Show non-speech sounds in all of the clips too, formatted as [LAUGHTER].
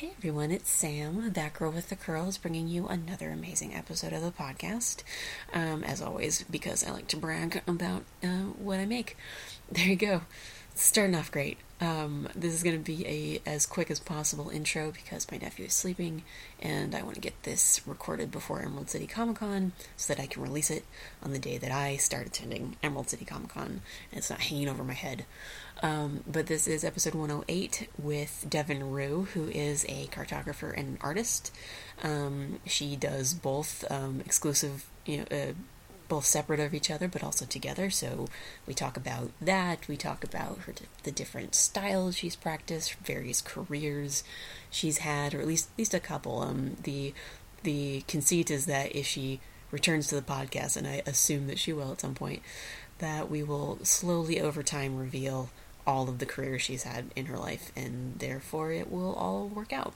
Hey everyone, it's Sam, that girl with the curls, bringing you another amazing episode of the podcast. Um, as always, because I like to brag about uh, what I make. There you go. Starting off great. Um, this is going to be a as quick as possible intro because my nephew is sleeping, and I want to get this recorded before Emerald City Comic Con so that I can release it on the day that I start attending Emerald City Comic Con, and it's not hanging over my head. Um, but this is episode 108 with Deven Rue, who is a cartographer and an artist. Um, she does both um, exclusive, you know, uh, both separate of each other, but also together. So we talk about that. We talk about her the different styles she's practiced, various careers she's had, or at least at least a couple. Um, the the conceit is that if she returns to the podcast, and I assume that she will at some point, that we will slowly over time reveal all of the careers she's had in her life, and therefore it will all work out.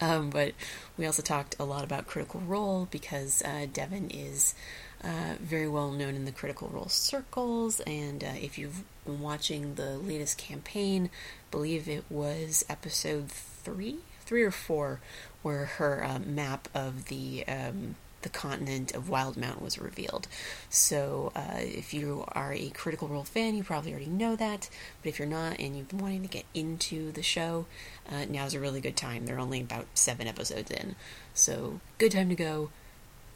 Um, but we also talked a lot about Critical Role because uh, Deven is uh, very well known in the Critical Role circles, and uh, if you've been watching the latest campaign, believe it was episode three, three or four, where her uh, map of the um, the continent of Wildemount was revealed. So, uh, if you are a Critical Role fan, you probably already know that. But if you're not and you've been wanting to get into the show, uh, now's a really good time. They're only about seven episodes in. So, good time to go.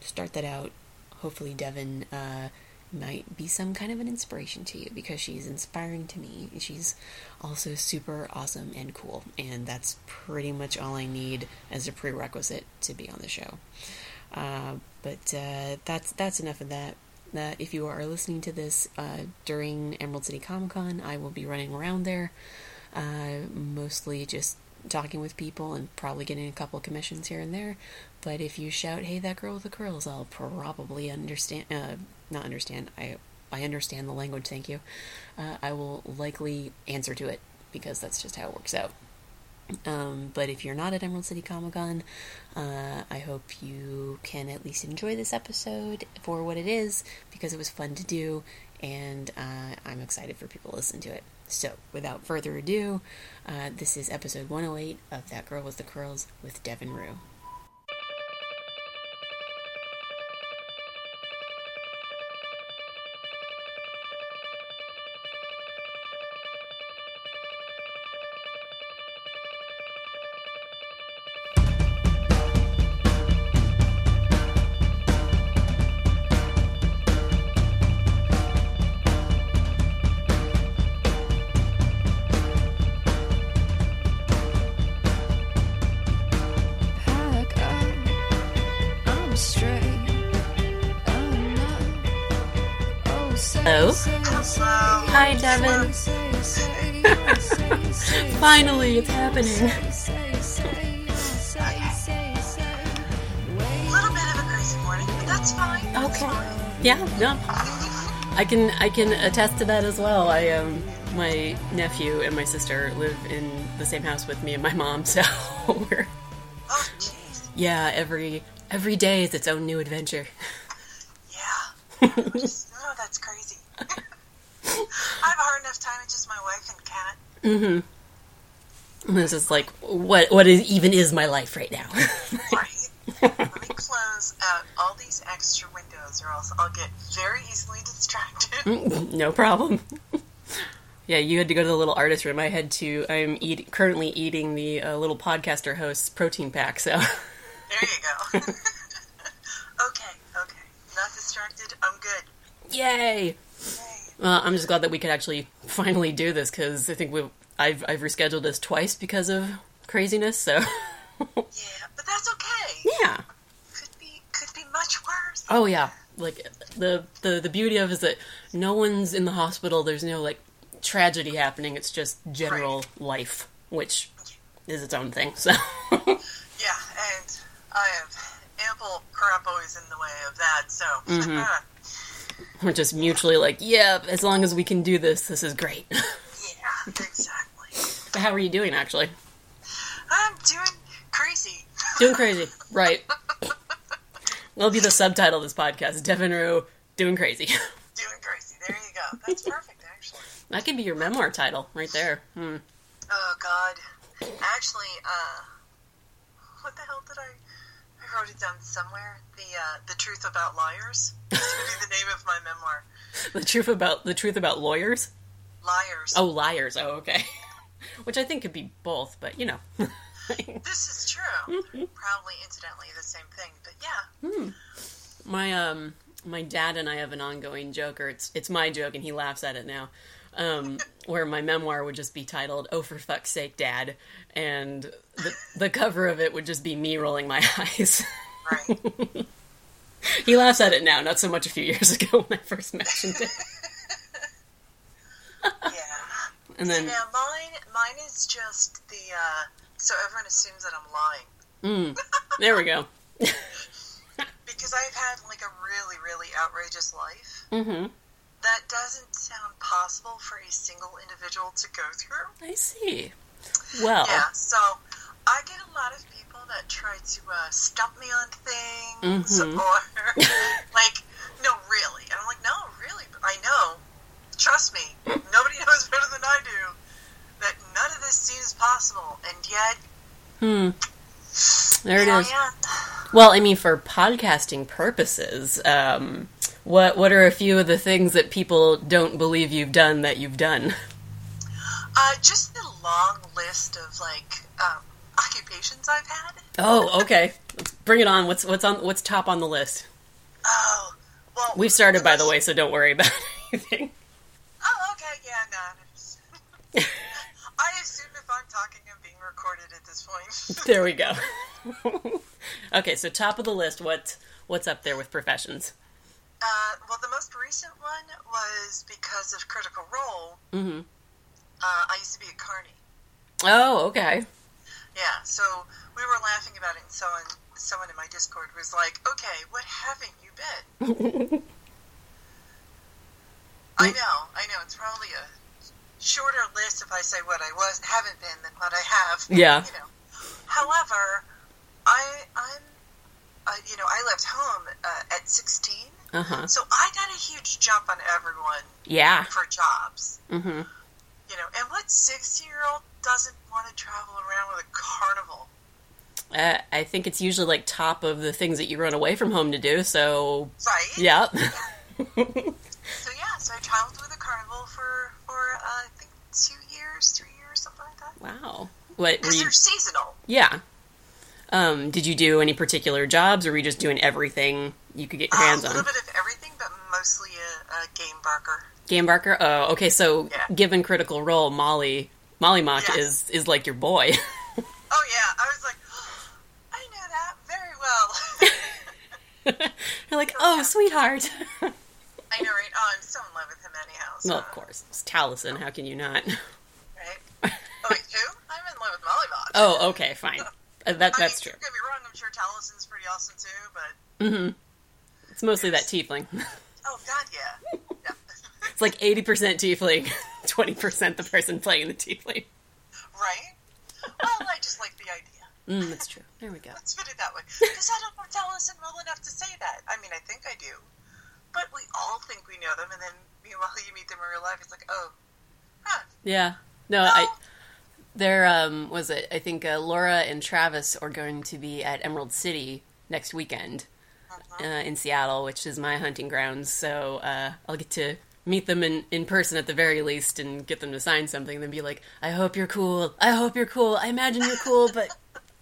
Start that out. Hopefully, Deven uh, might be some kind of an inspiration to you because she's inspiring to me. She's also super awesome and cool. And that's pretty much all I need as a prerequisite to be on the show. Uh, but uh, that's that's enough of that. Uh, if you are listening to this uh, during Emerald City Comic Con, I will be running around there, uh, mostly just talking with people and probably getting a couple commissions here and there. But if you shout, "Hey, that girl with the curls," I'll probably understand. Uh, not understand. I I understand the language. Thank you. I will likely answer to it because that's just how it works out. Um, but if you're not at Emerald City Comic Con, uh, I hope you can at least enjoy this episode for what it is because it was fun to do, and uh, I'm excited for people to listen to it. So, without further ado, uh, this is episode 108 of That Girl with the Curls with Deven Rue. Hi, Deven. [LAUGHS] Finally, it's happening. A little bit of a crazy morning, but that's fine. That's Okay. fine. Yeah, no. I can I can attest to that as well. I um my nephew and my sister live in the same house with me and my mom, [LAUGHS] so we're Oh, jeez. yeah, every every day is its own new adventure. Yeah. [LAUGHS] Just, oh, that's crazy. I have a hard time. It's just my wife and cat. And it's just like what what is even is my life right now. [LAUGHS] Right. Let me close out all these extra windows, or else I'll get very easily distracted. [LAUGHS] no problem. [LAUGHS] yeah, you had to go to the little artist room. I had to. I'm eat, currently eating the uh, little podcaster host's protein pack. So There you go. okay, okay. Not distracted. I'm good. yay! Well, I'm just glad that we could actually [LAUGHS] finally do this because I think we I've I've rescheduled this twice because of craziness. So [LAUGHS] Yeah, but that's okay. yeah. Could be, could be much worse. Oh yeah. Like the the the beauty of it is that no one's in the hospital. There's no like tragedy happening. It's just general life, which is its own thing. So [LAUGHS] Yeah, and I have ample crap always in the way of that, so. Mm-hmm. Uh, we're just mutually like, yeah, as long as we can do this, this is great. [LAUGHS] yeah, exactly. How are you doing actually? I'm doing crazy. Doing crazy, [LAUGHS] right? That'll be the subtitle of this podcast. Deven Rue doing crazy. [LAUGHS] Doing crazy. There you go. That's perfect, actually. That could be your memoir title right there. Hmm. Oh, God. Actually, uh, what the hell did I? I wrote it down somewhere. The uh, the truth about liars. This would be the name of my memoir. [LAUGHS] The truth about the truth about lawyers. Liars. Oh, liars. Oh, okay. [LAUGHS] Which I think could be both, but you know. [LAUGHS] This is true. Probably incidentally the same thing, but yeah. my um my dad and I have an ongoing joke, or it's it's my joke, and he laughs at it now. Um, where my memoir would just be titled "Oh for fuck's sake, Dad," and the the cover of it would just be me rolling my [LAUGHS] eyes. Right. he laughs at it now, not so much a few years [LAUGHS] ago when I first mentioned it. yeah. And then Now mine mine is just the uh so everyone assumes that I'm lying. there we go. [LAUGHS] Because I've had like a really, really outrageous life. hmm That doesn't sound possible for a single individual to go through. I see. Well, Yeah, so I get a lot of people that try to uh, stump me on things, Mhm. or [LAUGHS] like, no, really. And I'm like, no, really. I know. Trust me. Nobody knows better than I do that none of this seems possible, and yet, hmm. There it is. Well, I mean, for podcasting purposes, um, what what are a few of the things that people don't believe you've done that you've done? Uh, just the long list of like um, occupations I've had. Oh, okay. Let's bring it on. What's what's on what's top on the list? Oh, well, We've started, by the way, so don't worry about [LAUGHS] anything. Oh, okay, yeah, no. [LAUGHS] I assume if I'm talking, I'm being recorded at this point. [LAUGHS] There we go. okay, so top of the list. What what's up there with professions? Uh, well, the most recent one was because of Critical Role. hmm Uh, I used to be a carny. Oh, okay. Yeah, so we were laughing about it, and someone, someone in my Discord was like, "Okay, what haven't you been?" [LAUGHS] I know, I know. It's probably a shorter list if I say what I was haven't been than what I have. Yeah. You know. However, I I'm, uh, you know, I left home uh, at 16, Uh huh. so I got a huge jump on everyone Yeah. for jobs. hmm You know, and what 60 year old doesn't want to travel around with a carnival? Uh, I think it's usually like top of the things that you run away from home to do. So Right? yeah. [LAUGHS] So yeah, so I traveled with a carnival for for uh, I think two years, three years, something like that. wow. What Because you? they're seasonal. Yeah. Um, did you do any particular jobs, or were you just doing everything you could get your hands Uh, a little bit of everything, but mostly a, a game barker. Game Barker. Oh, okay. So, Yeah. given Critical Role, Molly Mollymauk is is like your boy. [LAUGHS] Oh yeah, I was like, I know that very well. You're like, [LAUGHS] oh, sweetheart. I know, right? Oh, I'm so in love with him anyhow. So, well, of course, it's Taliesin. How can you not? Right? Oh wait, who? I'm in love with Mollybot. Oh, okay, fine. [LAUGHS] Uh, that I that's mean, true. Don't get me wrong. I'm sure Taliesin's pretty awesome too, but hmm It's mostly that tiefling. [LAUGHS] oh god, yeah, yeah. [LAUGHS] It's like eighty percent tiefling, [LAUGHS] twenty percent the person playing the tiefling. right? Well, I just like the idea. Mm, that's true. There we go. Let's put it that way. Because I don't know Taliesin well enough to say that. I mean, I think I do, but we all think we know them, and then meanwhile you meet them in real life, it's like, oh, huh. Yeah. No, I. There um, was it. I think uh, Laura and Travis are going to be at Emerald City next weekend uh, in Seattle, which is my hunting grounds. So uh, I'll get to meet them in, in person at the very least and get them to sign something. Then be like, "I hope you're cool. I hope you're cool. I imagine you're cool, but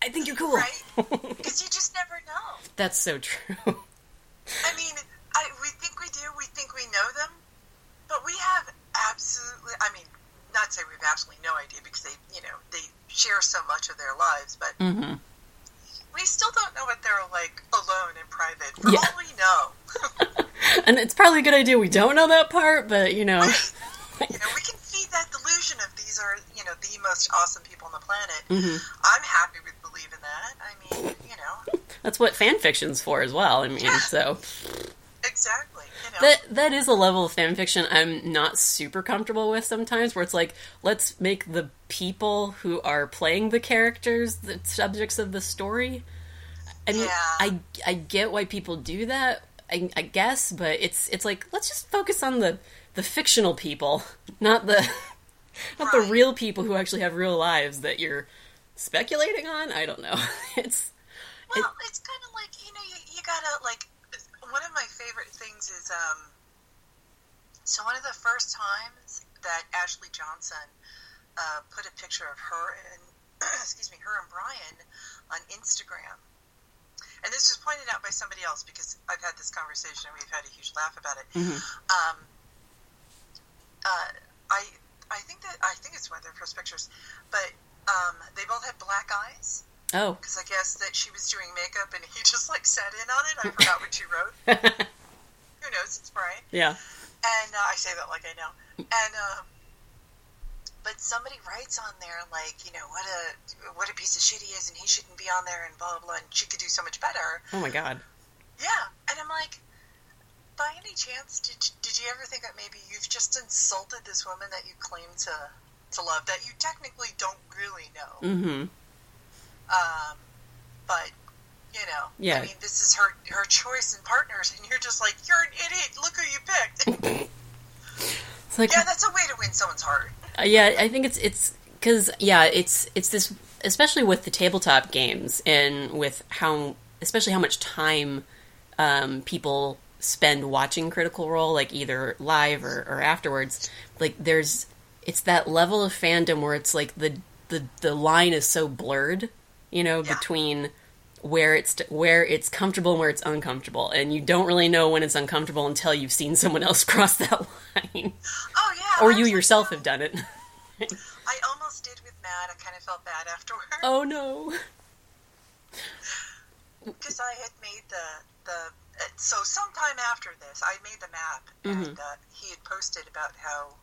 I think you're cool." right? Because you just never know. [LAUGHS] That's so true. I mean, I we think we do, we think we know them, but we have absolutely. I mean, to say we have absolutely no idea because they, you know, they share so much of their lives, but hmm we still don't know what they're like alone in private. For Yeah. all we know, [LAUGHS] And it's probably a good idea we don't know that part, but you know, [LAUGHS] you know, we can feed that delusion of these are, you know, the most awesome people on the planet. Mhm. I'm happy with believing that. I mean, you know, [LAUGHS] that's what fan fiction's for as well. I mean, so. exactly. That that is a level of fan fiction I'm not super comfortable with sometimes, where it's like, let's make the people who are playing the characters the subjects of the story. I mean, Yeah. I I get why people do that, I, I guess, but it's it's like let's just focus on the the fictional people, [LAUGHS] not the [LAUGHS] not the real people who actually have real lives that you're speculating on. I don't know. [LAUGHS] It's Well, it's kind of like you know you, you gotta like one of my favorite things is um. So one of the first times that Ashley Johnson uh, put a picture of her and [CLEARS THROAT] excuse me her and Brian on Instagram, and this was pointed out by somebody else because I've had this conversation and we've had a huge laugh about it. Mhm. Um, uh, I I think that I think it's one of their first pictures, but um, they both had black eyes oh, because I guess that she was doing makeup and he [LAUGHS] just like sat in on it. I forgot what she wrote. [LAUGHS] Who knows? It's Brian. yeah. And uh, I say that like I know. And um, but somebody writes on there like you know what a what a piece of shit he is and he shouldn't be on there and blah blah blah and she could do so much better. Oh my god. Yeah, and I'm like, by any chance, did did you ever think that maybe you've just insulted this woman that you claim to to love that you technically don't really know? Mm-hmm. Um, but you know, Yeah. I mean, this is her her choice in partners, and you're just like, you're an idiot. Look who you picked. [LAUGHS] It's like yeah, that's a way to win someone's heart. Uh, yeah, I think it's it's because yeah, it's it's this especially with the tabletop games and with how especially how much time um, people spend watching Critical Role, like either live or, or afterwards. Like there's it's that level of fandom where it's like the the the line is so blurred, you know, Yeah. between where it's where it's comfortable and where it's uncomfortable, and you don't really know when it's uncomfortable until you've seen someone else [LAUGHS] cross that line, Oh yeah, or you yourself you have done it. I almost did with Matt. I kind of felt bad afterwards Oh no. because I had made the the. uh, So sometime after this, I made the map, and uh, he had posted about how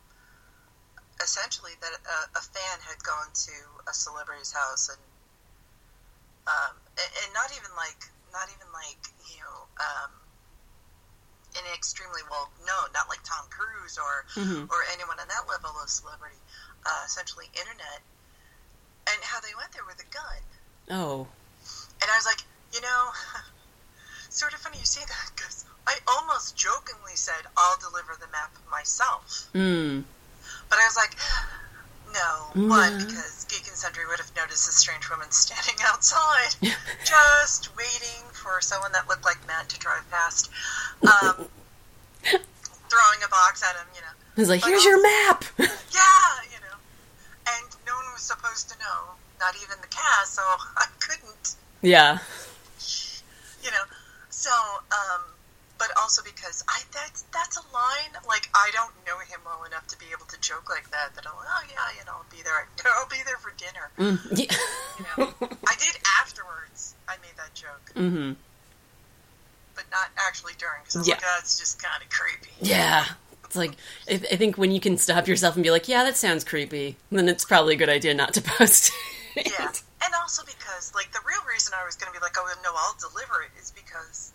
essentially that a, a fan had gone to a celebrity's house and um, and, and not even like not even like you know um, an extremely well known, not like Tom Cruise or Mhm. or anyone on that level of celebrity, uh, essentially internet, and how they went there with a gun. Oh. And I was like, you know, [LAUGHS] sort of funny you say that because I almost jokingly said I'll deliver the map myself, Mm. but I was like, no, one because Geek and Sundry would have noticed a strange woman standing [LAUGHS] outside, just waiting for someone that looked like Matt to drive past, um, [LAUGHS] throwing a box at him, you know. He's like, But here's your map. [LAUGHS] Yeah, you know. And no one was supposed to know, not even the cast, so I couldn't yeah. you know. So, um, but also because I that's that's a line like I don't know him well enough to be able to joke like that. That I'm like, oh yeah, you know, I'll be there. [LAUGHS] I'll be there for dinner. Mm. Yeah. You know, I did afterwards. I made that joke, hmm but not actually during because I was Yeah. like, that's just kind of creepy. Yeah. It's like I, I think when you can stop yourself and be like, "Yeah, that sounds creepy," then it's probably a good idea not to [LAUGHS] post. it. Yeah, and also because like the real reason I was going to be like, oh no, I'll deliver it is because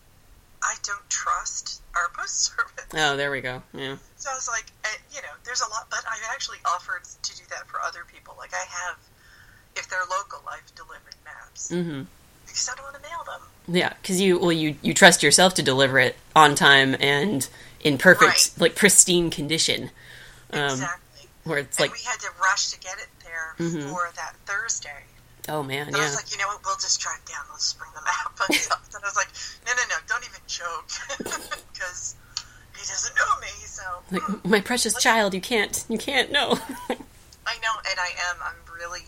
I don't trust our [LAUGHS] post service. Oh, there we go. Yeah. So I was like, eh, you know, there's a lot, but I've actually offered to do that for other people. Like I have, if they're local, I've delivered maps hmm because I don't want to mail them. Yeah, because you well you you trust yourself to deliver it on time and in perfect Right. like pristine condition, um, exactly. where it's and like, we had to rush to get it there Mhm. for that Thursday. Oh man, And I was like, you know what? We'll just drive down. Let's bring the map and. I was like, no, no, no, don't even joke because [LAUGHS] he doesn't know me. So like my precious child, you can't, you can't, no. [LAUGHS] I know, and I am. I'm really.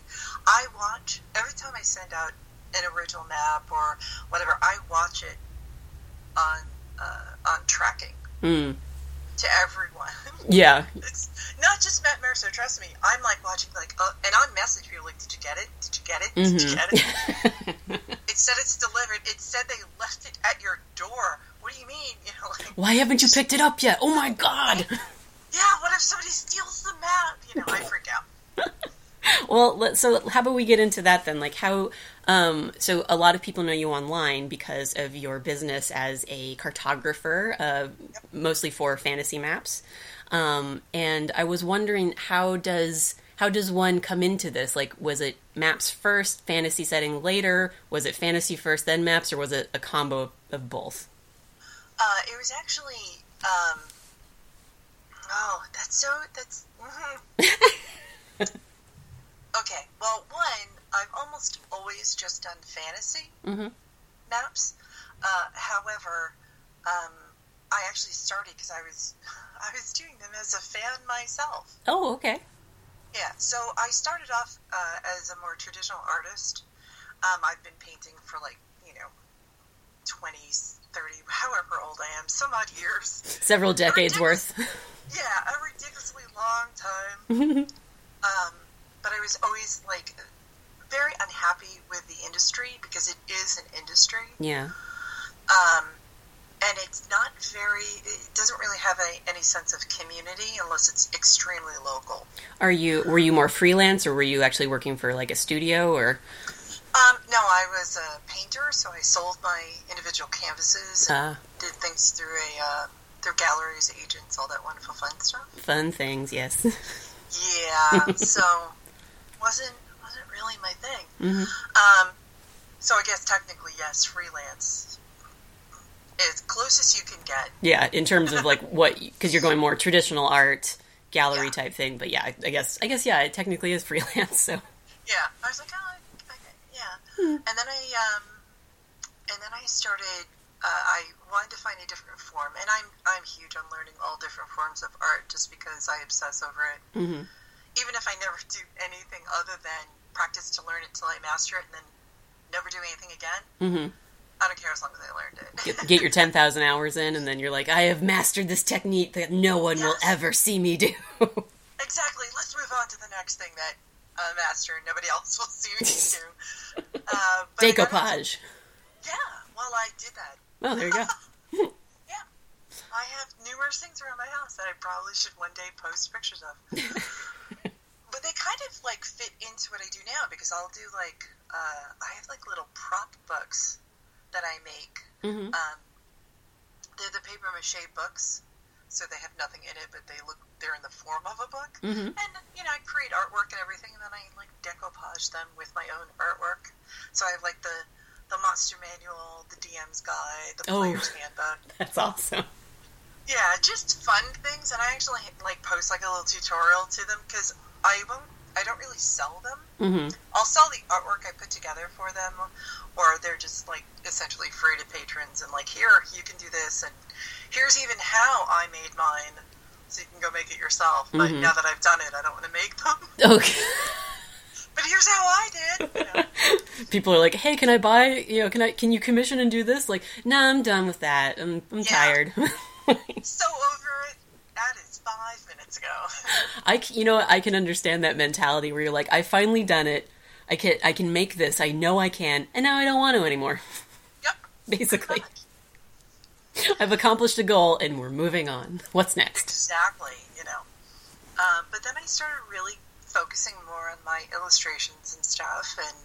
I watch every time I send out an original map or whatever. I watch it on uh, on tracking mm. to everyone. [LAUGHS] Yeah, it's not just Matt Mercer. Trust me. I'm like watching like, uh, and on message people like, did you get it? Did you get it? Did you get it? [LAUGHS] It said it's delivered. It said they left it at your door. What do you mean? You know, like, Why haven't you picked it up yet? Oh my god! yeah. What if somebody steals the map? You know, I freak out. [LAUGHS] Well, so how about we get into that then? Like how, um, so a lot of people know you online because of your business as a cartographer, uh, mostly for fantasy maps. Um, and I was wondering how does how does one come into this? Like, was it maps first, fantasy setting later? Was it fantasy first, then maps, or was it a combo of both? Uh, it was actually. Um, oh, that's so. That's. Mm-hmm. [LAUGHS] Okay, well, one, I've almost always just done fantasy Mm-hmm. maps. Uh, however, um, I actually started because I was [SIGHS] I was doing them as a fan myself. Oh, okay. Yeah, so I started off uh, as a more traditional artist. Um, I've been painting for like you know 20, 30, however old I am, some odd years. Several decades worth. [LAUGHS] Yeah, a ridiculously long time. [LAUGHS] um, but I was always like very unhappy with the industry because it is an industry. yeah. Um, and it's not very, it doesn't really have a, any sense of community unless it's extremely local. Are you were you more freelance or were you actually working for like a studio or Um, no, I was a painter, so I sold my individual canvases and uh, did things through a uh, through galleries, agents, all that wonderful fun stuff. fun things? Yes. Yeah, [LAUGHS] so wasn't wasn't really my thing. hmm Um, so I guess technically, yes, freelance is closest you can get. Yeah, in terms of like [LAUGHS] what because you're going more traditional art gallery Yeah. type thing, but yeah, I, I guess I guess yeah, it technically is [LAUGHS] freelance. So Yeah, I was like, oh, okay, yeah. And then I, um, and then I started. Uh, I wanted to find a different form, and I'm I'm huge on learning all different forms of art, just because I obsess over it. hmm Even if I never do anything other than practice to learn it till I master it, and then never do anything again. hmm I don't care as long as I learned it. get, [LAUGHS] get your ten thousand hours in, and then you're like, I have mastered this technique that no one will ever see me do. [LAUGHS] Exactly. Let's move on to the next thing that uh, master and nobody else will see me [LAUGHS] do. Uh, but I got into- Decoupage. Yeah. Well, I did that. Oh, there you go. Yeah. I have numerous things around my house that I probably should one day post pictures of. but they kind of like fit into what I do now because I'll do like uh, I have like little prop books that I make. hmm Um, they're the paper mache books, so they have nothing in it, but they look they're in the form of a book. hmm And you know, I create artwork and everything, and then I like decoupage them with my own artwork. So I have like the the monster manual, the DM's guide, the Oh. player's handbook. [LAUGHS] That's awesome. Yeah, just fun things, and I actually like post like a little tutorial to them because I won't. I don't really sell them. hmm I'll sell the artwork I put together for them, or they're just like essentially free to patrons and like here you can do this, and here's even how I made mine, so you can go make it yourself. But Mhm. now that I've done it, I don't want to make them. [LAUGHS] Okay. But here's how I did. You know? [LAUGHS] People are like, "Hey, can I buy? You know, can I? Can you commission and do this?" Like, nah, I'm done with that. I'm I'm Yeah. tired. [LAUGHS] so over it. Five minutes ago. I, you know, I can understand that mentality where you're like, I finally done it. I can, I can make this. I know I can, and now I don't want to anymore. [LAUGHS] yep. [LAUGHS] Basically, I've accomplished a goal, and we're moving on. What's next? Exactly, you know. Um, but then I started really focusing more on my illustrations and stuff, and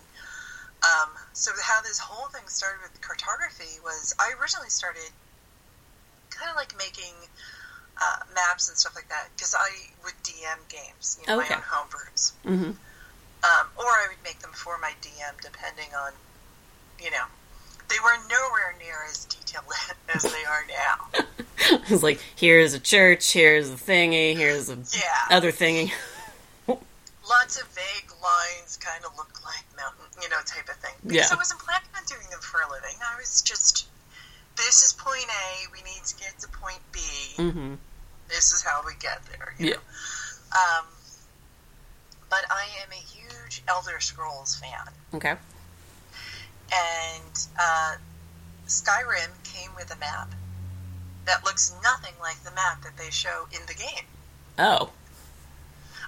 um, so how this whole thing started with cartography was I originally started kind of like making uh, maps and stuff like that because I would DM games, you know, Okay. my own homebrews, hmm um, or I would make them for my DM depending on, you know. They were nowhere near as detailed [LAUGHS] as they are now. [LAUGHS] It was like, here's a church, here's a thingy, here's a Yeah. other thingy. [LAUGHS] lots of vague lines kind of look like mountain, you know, type of thing. Because Yeah. I wasn't planning on doing them for a living. I was just, this is point A, we need to get to point B. hmm This is how we get there. You Yeah. Know? Um, but I am a huge Elder Scrolls fan. Okay. And uh, Skyrim came with a map that looks nothing like the map that they show in the game. Oh.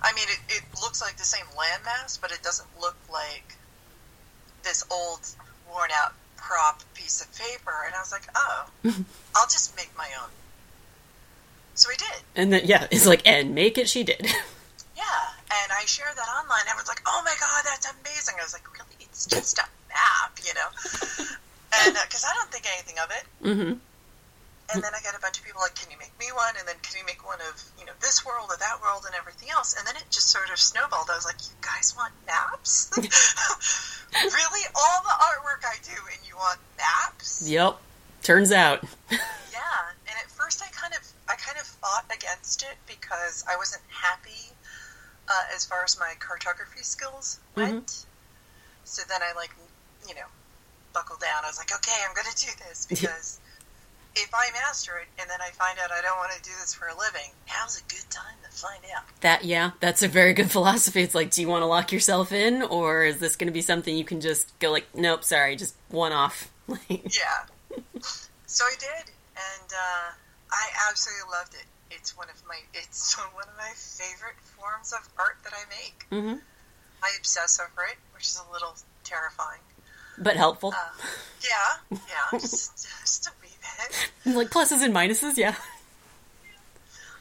I mean, it, it looks like the same landmass, but it doesn't look like this old, worn out prop piece of paper. And I was like, oh, [LAUGHS] I'll just make my own. So I did. And then yeah, it's like, and make it. She did. [LAUGHS] Yeah. And I shared that online. Everyone's like, oh my God, that's amazing. I was like, really? It's just a map, you know? [LAUGHS] And because I don't think anything of it. hmm And then I got a bunch of people like, can you make me one? And then can you make one of, you know, this world or that world and everything else? And then it just sort of snowballed. I was like, you guys want maps? [LAUGHS] really? All the artwork I do and you want maps? Yep. Turns out. [LAUGHS] Yeah. And at first I kind of, I kind of fought against it because I wasn't happy uh, as far as my cartography skills went. So then I like, you know, buckled down. I was like, okay, I'm going to do this [LAUGHS] because if I master it and then I find out I don't want to do this for a living, now's a good time to find out. That yeah, that's a very good [LAUGHS] philosophy. It's like, do you want to lock yourself in, or is this going to be something you can just go like, nope, sorry, just one off. [LAUGHS] Yeah. [LAUGHS] so I did, and uh, I absolutely loved it. It's one of my it's one of my favorite forms of art that I make. hmm I obsess over it, which is a little terrifying. But helpful. Uh, yeah, yeah, just, just a. [LAUGHS] like pluses and minuses, yeah.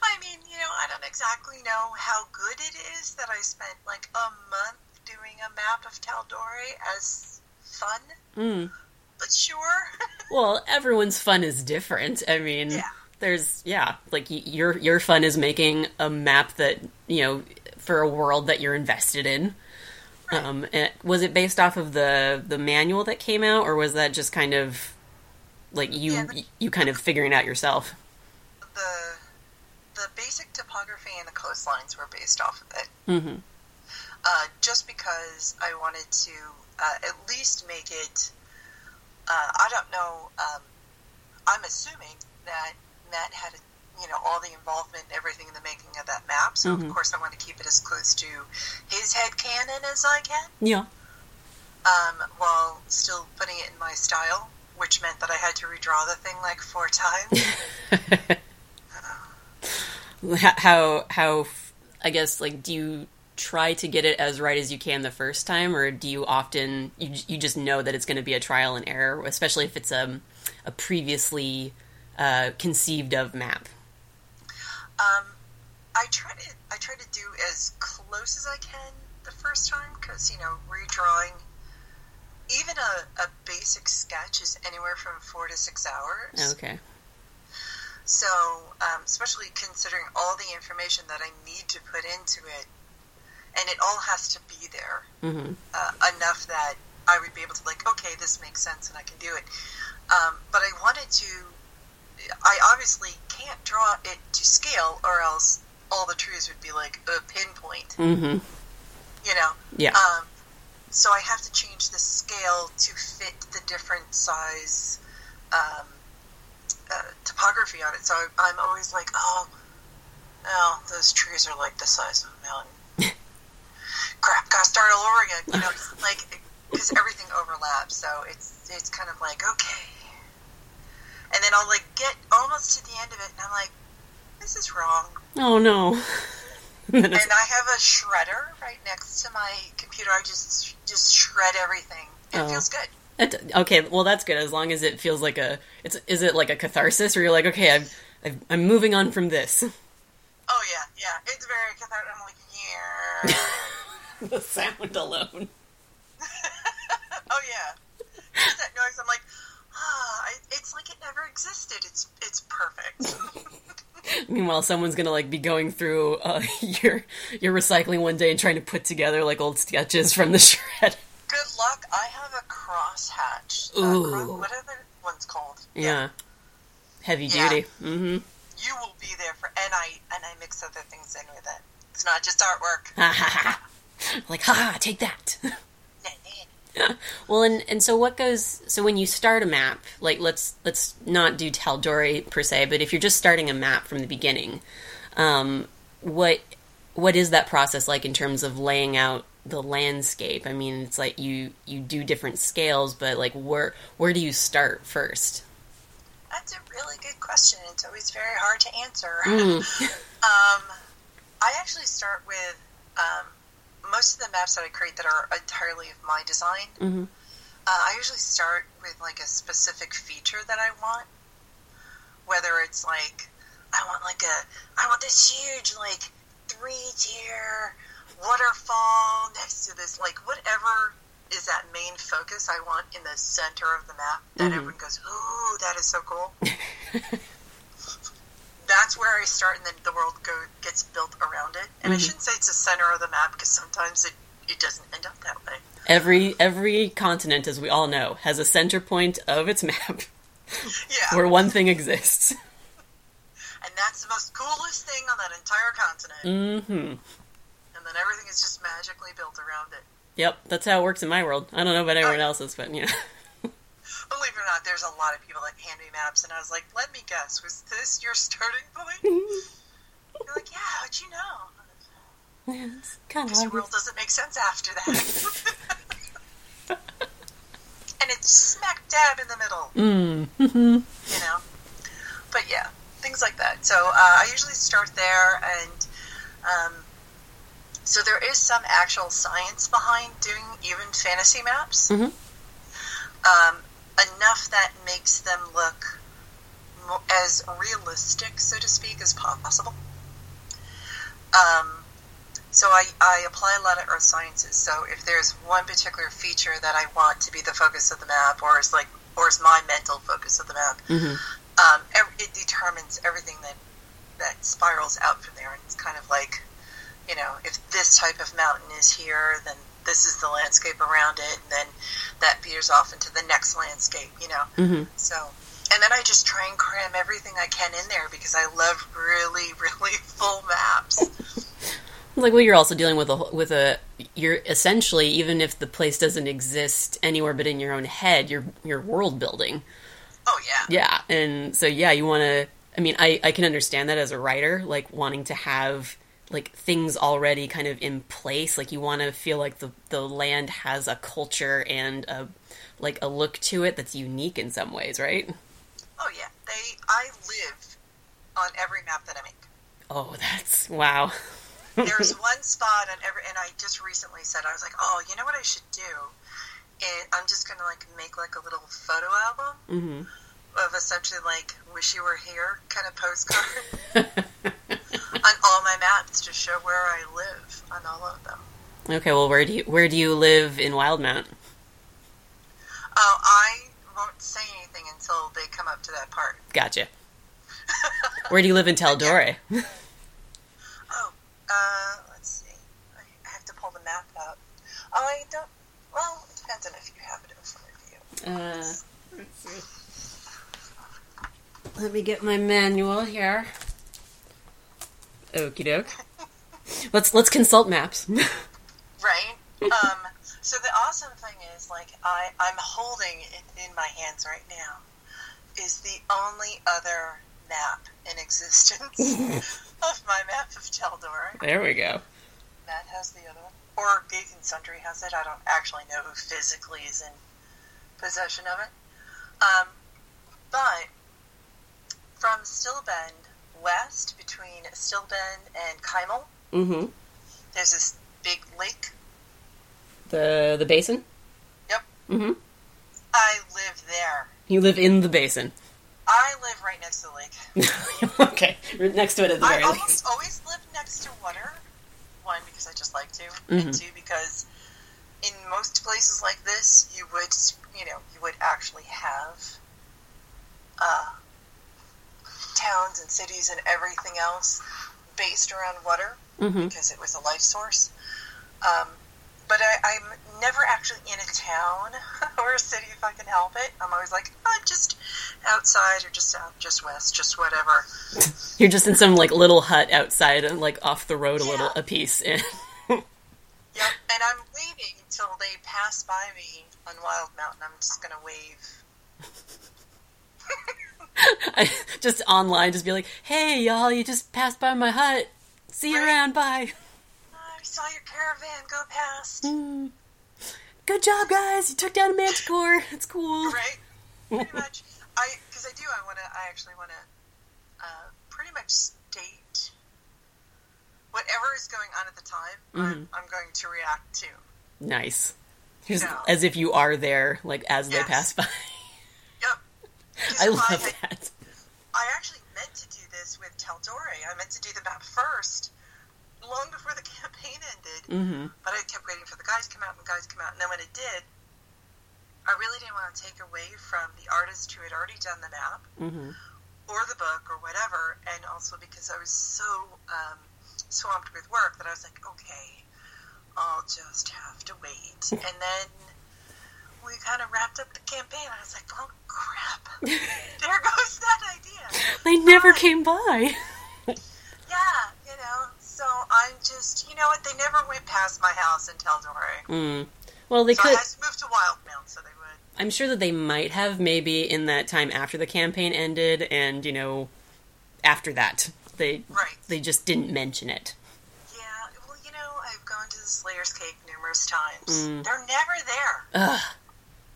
I mean, you know, I don't exactly know how good it is that I spent like a month doing a map of Tal'Dorei as fun, Mm. but sure. [LAUGHS] Well, everyone's fun is different. I mean, Yeah. there's yeah, like y- your your fun is making a map that you know for a world that you're invested in. Um, and was it based off of the the manual that came out, or was that just kind of like you Yeah, the- you kind of figuring out yourself? the the basic topography and the coastlines were based off of it. hmm uh, just because I wanted to uh, at least make it. Uh, I don't know. Um, I'm assuming that Matt had, you know, all the involvement and everything in the making of that map. So Mhm. of course I want to keep it as close to his head canon as I can, Yeah. um, while still putting it in my style, which meant that I had to redraw the thing like four times. [LAUGHS] how how I guess like do you try to get it as right as you can the first time, or do you often you you just know that it's going to be a trial and error, especially if it's a a previously uh, conceived of map? Um, I try to I try to do as close as I can the first time because you know redrawing even a, a basic sketch is anywhere from four to six hours. Okay. So um, especially considering all the information that I need to put into it, and it all has to be there hmm uh, enough that I would be able to like, okay, this makes sense and I can do it. Um, but I wanted to. I obviously can't draw it to scale, or else all the trees would be like a pinpoint. hmm You know. Yeah. Um, so I have to change the scale to fit the different size um, uh, topography on it. So I- I'm always like, oh, oh, those trees are like the size of a mountain. [LAUGHS] Crap, gotta start all over again. You know, like because everything overlaps. So it's it's kind of like okay, and then I'll like get almost to the end of it, and I'm like, this is wrong. Oh no. And then And it's- I have a shredder right next to my computer. I just just shred everything. It Oh. feels good. It- okay, well that's good as long as it feels like a it's is it like a catharsis or you're like okay I'm I'm, I'm moving on from this. [LAUGHS] Oh yeah, yeah. It's very cathartic. I'm like, yeah. [LAUGHS] the sound alone. [LAUGHS] oh yeah. Meanwhile, someone's gonna like be going through uh, [LAUGHS] your your recycling one day and trying to put together like old sketches from the [LAUGHS] shred. good luck. I have a crosshatch. Uh, Ooh. cro- what are the ones called? Yeah, heavy Yeah. duty. Mm-hmm. You will be there for, and I and I mix other things in with it. It's not just artwork. [LAUGHS] Ha ha ha. Like, ha, take that. [LAUGHS] Well, and and so what goes? So when you start a map, like let's let's not do Tal'Dorei per se, but if you're just starting a map from the beginning, um, what what is that process like in terms of laying out the landscape? I mean, it's like you you do different scales, but like where where do you start first? That's a really good question. It's always very hard to answer. Mm. [LAUGHS] Um, I actually start with um, most of the maps that I create that are entirely of my design. Mhm. Uh, I usually start with like a specific feature that I want, whether it's like I want like a I want this huge like three tier waterfall next to this like whatever is that main focus I want in the center of the map that Mhm. everyone goes ooh that is so cool [LAUGHS] that's where I start, and then the world go, gets built around it. And I Mhm. shouldn't say it's the center of the map because sometimes it, it doesn't end up that way. Every every continent, as we all know, has a center point of its map Yeah, [LAUGHS] where one thing exists. and that's the most coolest thing on that entire continent. Mm-hmm. And and then everything is just magically built around it. Yep, that's how it works in my world. I don't know about everyone Oh. else's, but yeah. [LAUGHS] Believe it or not, there's a lot of people that hand me maps, and I was like, "Let me guess, was this your starting point?" [LAUGHS] You're like, "Yeah, how'd you know?" it's kind of Because your world doesn't make sense after that. [LAUGHS] [LAUGHS] and it's smack dab in the middle, Mm. you know. But yeah, things like that. So uh, I usually start there, and um, so there is some actual science behind doing even fantasy maps. Mhm. Um, enough that makes them look as realistic, so to speak, as possible. Um, so I, I apply a lot of earth sciences. So if there's one particular feature that I want to be the focus of the map, or is like, or is my mental focus of the map, Mhm. um, it determines everything that that spirals out from there. And it's kind of like, you know, if this type of mountain is here, then this is the landscape around it, and then that veers off into the next landscape. You know, Mhm. so. And then I just try and cram everything I can in there because I love really, [LAUGHS] really full maps. [LAUGHS] Like, well, you're also dealing with a with a. You're essentially, even if the place doesn't exist anywhere but in your own head, you're you're world building. Oh yeah, Yeah, and so yeah, you want to. I mean, I I can understand that as a writer, like wanting to have like things already kind of in place. Like you want to feel like the the land has a culture and a like a look to it that's unique in some ways, right? oh yeah. They, I live on every map that I make. Oh, that's wow. There's [LAUGHS] one spot on every, and I just recently said I was like, oh, you know what I should do? And I'm just gonna like make like a little photo album hmm of essentially like "Wish You Were Here" kind of postcard [LAUGHS] on all my maps to show where I live on all of them. Okay, well, where do you where do you live in Wildemount? Oh, I won't say anything until they come up to that part. Gotcha. Where do you live in [LAUGHS] Tal'Dorei? Oh, uh, let's see. I have to pull the map up. Oh, I don't. Well, it depends on if you have it in front of you. Uh, let's see. Let me get my manual here. Okie doke. Let's let's consult maps. [LAUGHS] Right? um, so the awesome thing is, like, I, I'm holding it in my hands right now, is the only other map in existence [LAUGHS] of my map of Tal'Dorei. there we go. Matt has the other one. Or and Sundry has it. I don't actually know who physically is in possession of it. Um, but from Stilben west, between Stilben and Kymal, Mm-hmm. there's this big lake. The the basin. Yep. Mm-hmm. I live there. You live in the basin. I live right next to the lake. [LAUGHS] okay, next to it at the I very almost least. always live next to water. One, because I just like to, Mhm. and two, because in most places like this, you would, you know, you would actually have uh, towns and cities and everything else based around water Mm-hmm. because it was a life source. Um, but I, I'm never actually in a town [LAUGHS] or a city if I can help it. I'm always like, oh, just outside or just south, just west, just whatever. [LAUGHS] You're just in some like little hut outside and like off the road a little a piece. [LAUGHS] Yep, and I'm waiting until they pass by me on Wild Mountain. I'm just gonna wave. I [LAUGHS] just online just be like, "Hey y'all, you just passed by my hut. See you Right. around. Bye." I saw your caravan go past. Mm. Good job, guys. You took down a manticore. It's cool. [LAUGHS] Right? Pretty much. I because I do. I want to. I actually want to. Uh, pretty much state whatever is going on at the time. I'm, I'm going to react to. Nice. Just as if you are there, like as they pass by. Yep. [LAUGHS] I love that. I actually meant to do this with Tal'Dorei. I meant to do the map first, long before the [LAUGHS] campaign ended. Mm-hmm. But I kept waiting for the guys to come out and the guys to come out. And then when it did, I really didn't want to take away from the artist who had already done the map Mm-hmm. or the book or whatever. And also because I was so um, swamped with work that I was like, okay, I'll just have to wait. [LAUGHS] and then we kind of wrapped up the campaign. I was like, oh crap, [LAUGHS] there goes that idea. They never came by. Yeah, you know. So I'm just just, you know what? They never went past my house in Tal'Dorei. Mm. Well, they So could. I had to move to Wildemount, so they would. I'm sure that they might have maybe in that time after the campaign ended, and you know, after that they Right. they just didn't mention it. Yeah, well, you know, I've gone to the Slayer's Take numerous times. Mm. They're never there. Ugh,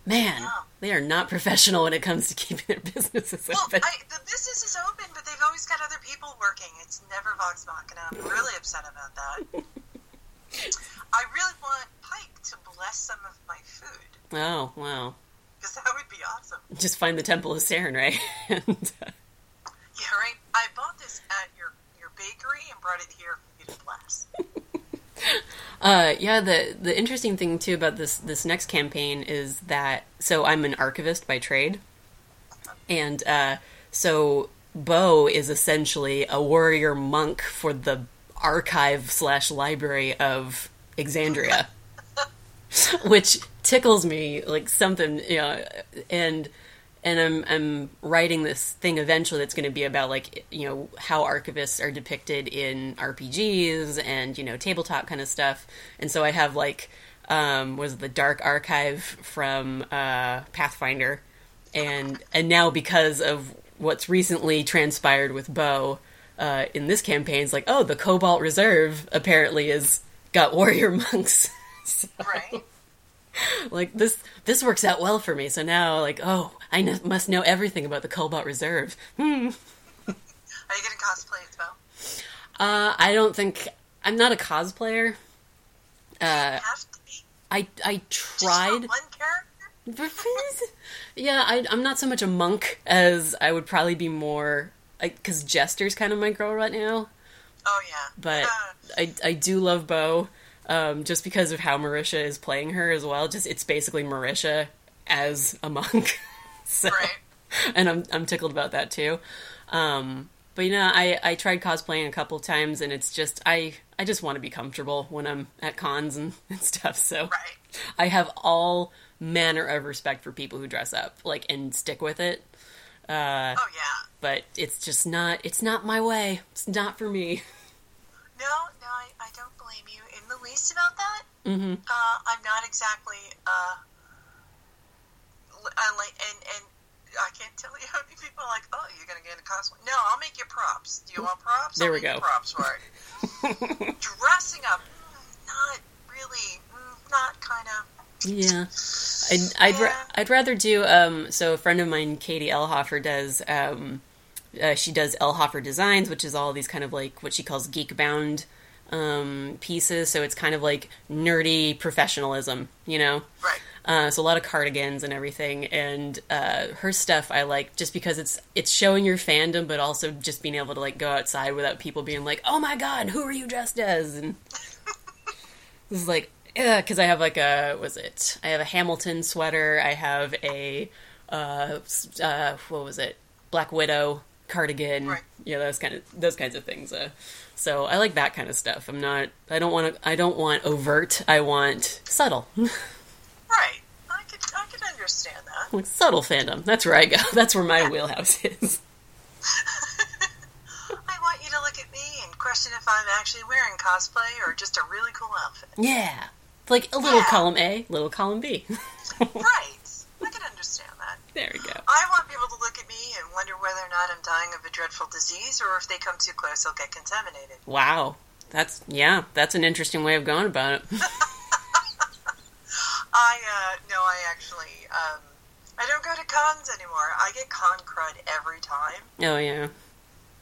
man, Yeah. they are not professional when it comes to [LAUGHS] keeping their businesses Well, open. I, the business is open, but they've always got other people working. It's never Vox Machina. I'm really upset about that. [LAUGHS] I really want Pike to bless some of my food, Oh wow, because that would be awesome. just find the Temple of Sarenrae. [LAUGHS] and, uh, Yeah, right? I bought this at your, your bakery and brought it here for you to bless. [LAUGHS] Uh, yeah, the the interesting thing too about this this next campaign is that so I'm an archivist by trade, and uh, so Beau is essentially a warrior monk for the archive slash library of Exandria, [LAUGHS] [LAUGHS] which tickles me like something, you know, and and I'm I'm writing this thing eventually that's going to be about like you know how archivists are depicted in RPGs and you know tabletop kind of stuff. And so I have like um was the Dark Archive from uh Pathfinder and and now because of what's recently transpired with Beau uh in this campaign it's like oh the Cobalt Reserve apparently is got warrior [LAUGHS] monks. So- Right? [LAUGHS] like this this works out well for me so now like oh i must know everything about the cobalt reserve hmm. Are you going to cosplay as well? uh i don't think i'm not a cosplayer uh have to be. i i tried one character? [LAUGHS] yeah I, i'm not so much a monk as i would probably be more because jester's kind of my girl right now Oh, yeah. but Uh, I, I do love Beau, um, just because of how Marisha is playing her as well. Just it's basically Marisha as a monk, [LAUGHS] so Right. [LAUGHS] and I'm I'm tickled about that too. Um, but you know, I I tried cosplaying a couple times, and it's just I I just want to be comfortable when I'm at cons and, [LAUGHS] and stuff. So right. I have all manner of respect for people who dress up, like and stick with it. Uh, Oh, yeah. but it's just not it's not my way. It's not for me. [LAUGHS] No, no, I, I don't blame you in the least about that. hmm Uh, I'm not exactly, uh, I like, and, and I can't tell you how many people are like, oh, you're going to get into cosplay. No, I'll make you props. Do you want props? There I'll we make go. props for it. [LAUGHS] Dressing up, mm, not really, mm, not kind of. Yeah, I'd I'd, ra- I'd rather do um. So a friend of mine, Katie Elhofer, does um, uh, she does Elhofer Designs, which is all these kind of like what she calls geek bound um pieces. So it's kind of like nerdy professionalism, you know. Right. Uh, so a lot of cardigans and everything, and uh, her stuff I like just because it's it's showing your fandom, but also just being able to like go outside without people being like, "Oh my god, who are you dressed as?" And [LAUGHS] this is like, because I have like a was it? I have a Hamilton sweater. I have a uh, uh, what was it? Black Widow cardigan. Right. Yeah, those kind of those kinds of things. Uh, so I like that kind of stuff. I'm not. I don't want to. I don't want overt. I want subtle. [LAUGHS] Right. I could, I could understand that. like subtle fandom. That's where I go. [LAUGHS] That's where my wheelhouse is. [LAUGHS] [LAUGHS] I want you to look at me and question if I'm actually wearing cosplay or just a really cool outfit. Yeah, like a little Yeah. column A, little column B. right. I can understand that. there we go. I want people to look at me and wonder whether or not I'm dying of a dreadful disease or if they come too close, they'll get contaminated. Wow, that's yeah, that's an interesting way of going about it. I, uh, no, I actually, um, I don't go to cons anymore. I get con crud every time. oh yeah.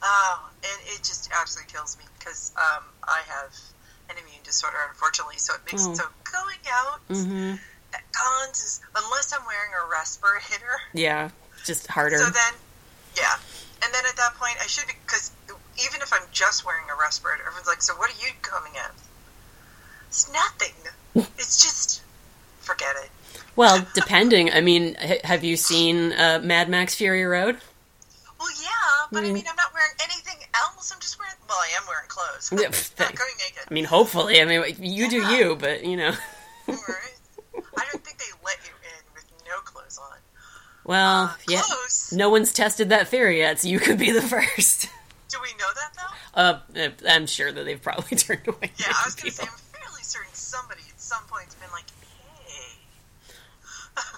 Oh, and it just absolutely kills me because um, I have an immune disorder, unfortunately. So it makes Oh. it so going out hmm at cons is unless I'm wearing a respirator. Yeah, just harder. So then, yeah, and then at that point, I should be because even if I'm just wearing a respirator, everyone's like, "So what are you coming as?" It's nothing. it's just forget it. well, depending. I mean, have you seen uh, Mad Max Fury Road? Well, yeah, but I Mm. mean, I'm not wearing anything else. I'm just wearing. Well, I am wearing clothes. Yeah, not going naked. I mean, hopefully. I mean, you do you, but you know. Right? I don't think they let you in with no clothes on. Well, yeah. Close. No one's tested that theory yet, so you could be the [LAUGHS] first. Do we know that though? Uh, I'm sure that they've probably [LAUGHS] turned away. Yeah, I was going to say. I'm fairly certain somebody at some point's been like.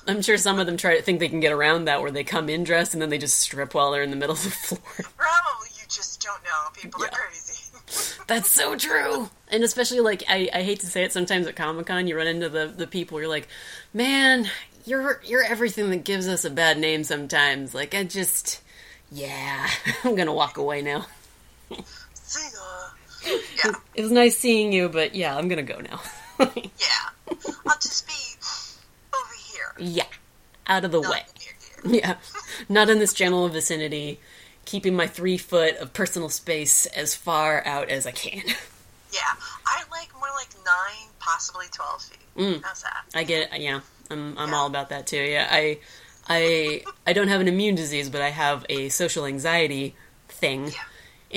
I'm sure some of them try to think they can get around that, where they come in dressed and then they just strip while they're in the middle of the floor. [LAUGHS] Probably you just don't know. People are crazy. [LAUGHS] That's so true. And especially like I, I hate to say it sometimes at Comic Con you run into the, the people you're like, Man, you're you're everything that gives us a bad name sometimes. Like I just yeah, [LAUGHS] I'm gonna walk away now. See ya. Yeah, It was nice seeing you, but yeah, I'm gonna go now. yeah. I'll just be. Yeah. Out of the Not way. near you. [LAUGHS] Yeah. Not in this general vicinity, keeping my three foot of personal space as far out as I can. [LAUGHS] Yeah, I like more like nine, possibly twelve feet. Mm. How's that? I get it. Yeah, I'm I'm Yeah. all about that too. Yeah, I I [LAUGHS] I don't have an immune disease, but I have a social anxiety thing. Yeah.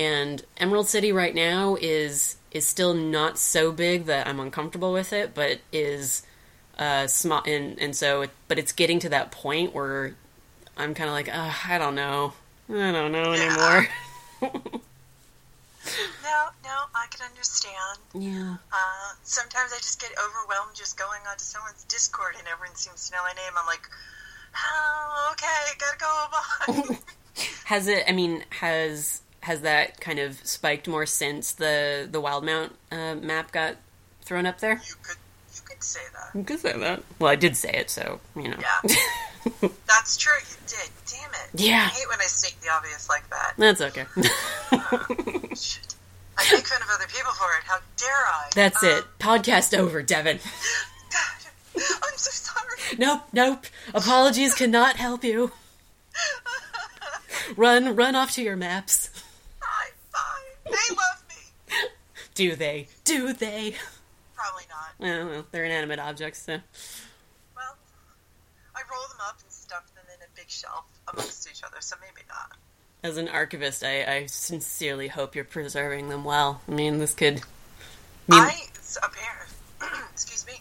And Emerald City right now is is still not so big that I'm uncomfortable with it, but is uh small and and so it, but it's getting to that point where I'm kind of like, uh, I don't know. I don't know anymore. [LAUGHS] No, no, I can understand. yeah. Uh, sometimes I just get overwhelmed just going onto someone's Discord and everyone seems to know my name. I'm like, oh, okay, gotta go. [LAUGHS] Bye. [LAUGHS] Has it? I mean, has has that kind of spiked more since the the Wildemount uh, map got thrown up there? you could, say that. You could say that. Well, I did say it, so you know. Yeah. [LAUGHS] That's true. You did. Damn it. Yeah. I hate when I state the obvious like that. That's okay. [LAUGHS] Shit. I make fun of other people for it. How dare I? That's Uh, it. Podcast over, Deven. [LAUGHS] God, I'm so sorry. Nope, nope. Apologies cannot help you. Run, run off to your maps. Fine, fine. They love me. Do they? Do they? Probably not. I don't. They're inanimate objects, so. Well, I roll them up and stuff them in a big shelf amongst each other, so maybe not. As an archivist, I, I sincerely hope you're preserving them well. I mean, this could. mean, I, it's a pair. excuse me.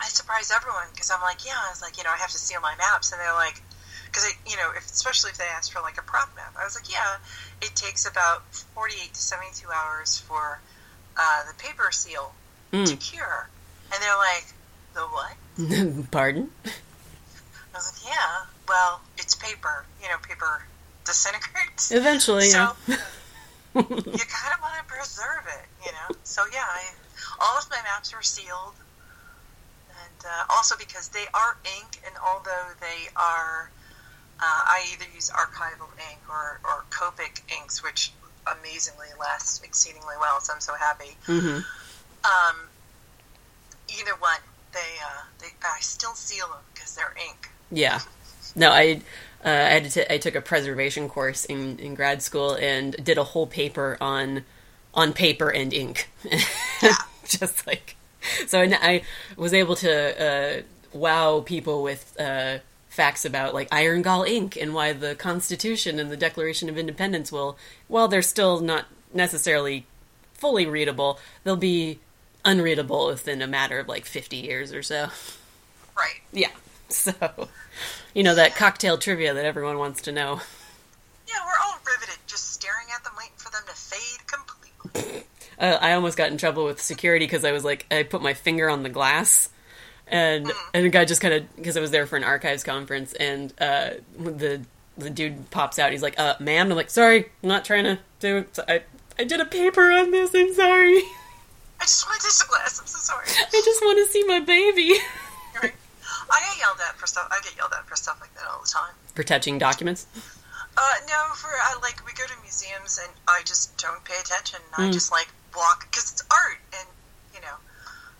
I surprise everyone because I'm like, yeah, I was like, you know, I have to seal my maps, and they're like, because you know, if, especially if they ask for like a prop map, I was like, yeah, it takes about 48 to 72 hours for uh, the paper seal to Mm. cure, and they're like, the what? [LAUGHS] Pardon? I was like, yeah, well, it's paper, you know, paper disintegrates. Eventually, So yeah. [LAUGHS] you kind of want to preserve it, you know. So yeah, I, all of my maps are sealed, and uh, also because they are ink, and although they are, uh, I either use archival ink or or Copic inks, which amazingly last exceedingly well. So I'm so happy. hmm Um, either one, they uh, they I still seal them because they're ink. Yeah. No, I uh, I had to t- I took a preservation course in, in grad school and did a whole paper on on paper and ink. yeah. [LAUGHS] Just like so, I, I was able to uh, wow people with uh, facts about like iron gall ink and why the Constitution and the Declaration of Independence will, while they're still not necessarily fully readable, they'll be unreadable within a matter of like fifty years or so. Right. Yeah. So, you know, that cocktail trivia that everyone wants to know. Yeah, we're all riveted, just staring at them, waiting for them to fade completely. Uh, I almost got in trouble with security because I was like, I put my finger on the glass. And and the guy just kind of because I was there for an archives conference and uh, the the dude pops out he's like uh ma'am I'm like sorry I'm not trying to do it I I did a paper on this I'm sorry [LAUGHS] I just want to the glass. I'm so sorry. I just want to see my baby Right. I get yelled at for stuff. I get yelled at for stuff like that all the time. for touching documents Uh, no, for I like we go to museums and I just don't pay attention. I Mm. just like walk because it's art, and you know,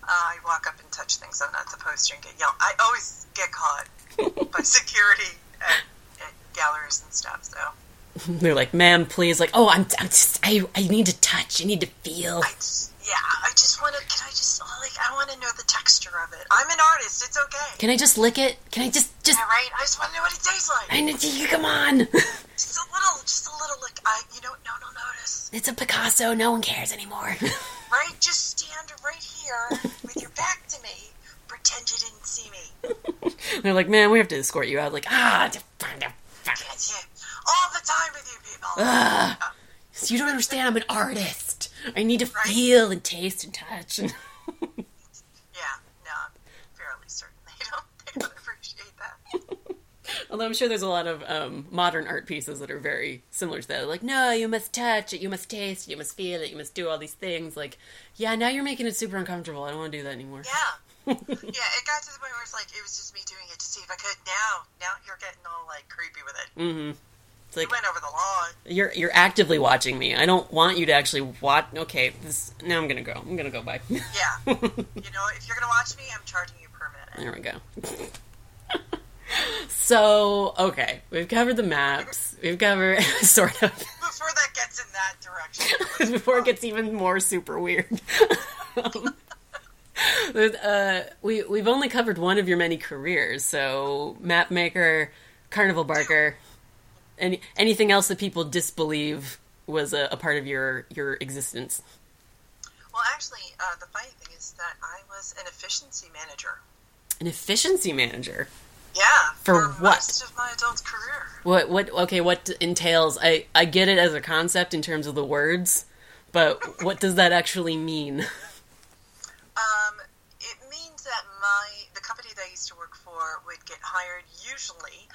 uh, I walk up and touch things I'm not supposed to and get yelled. I always get caught [LAUGHS] by security at, at galleries and stuff. So they're like ma'am please like oh I'm, I'm just I I need to touch I need to feel I just, yeah, I just want to. Can I just like I want to know the texture of it. I'm an artist. It's okay. can I just lick it can I just just Yeah, right. I just want to know what it tastes like. I need to come on [LAUGHS] Just a little, just a little. Like I, you know, no, no, notice. It's a Picasso. No one cares anymore. [LAUGHS] Right? Just stand right here with your back to me. Pretend you didn't see me. They're like, man, we have to escort you out. Like, ah, just- fuck, fuck. Can't? All the time with you people. So you don't understand. I'm an artist. I need to Right. feel and taste and touch. And [LAUGHS] Yeah, no, I'm fairly certain they don't, they don't appreciate that. Although I'm sure there's a lot of um, modern art pieces that are very similar to that. Like, no, you must touch it, you must taste it, you must feel it, you must do all these things. Like, yeah, now you're making it super uncomfortable. I don't want to do that anymore. Yeah. [LAUGHS] yeah, it got to the point where it's like it was just me doing it to see if I could. Now, now you're getting all like creepy with it. Mm-hmm. It's You like went over the lawn. you're you're actively watching me. I don't want you to actually watch. Okay, this now I'm gonna go. I'm gonna go. Bye. Yeah. you know, if you're gonna watch me, I'm charging you per minute. There we go. [LAUGHS] so okay, we've covered the maps. We've covered [LAUGHS] sort of Before that gets in that direction. [LAUGHS] before it gets even more super weird. um, uh, we we've only covered one of your many careers. So map maker, carnival barker, any anything else that people disbelieve was a, a part of your your existence. Well, actually, uh, the funny thing is that I was an efficiency manager. An efficiency manager. Yeah. For what? most of my adult career. What what okay, what entails I I get it as a concept in terms of the words, but what does that actually mean? Um, it means that my the company that I used to work for would get hired usually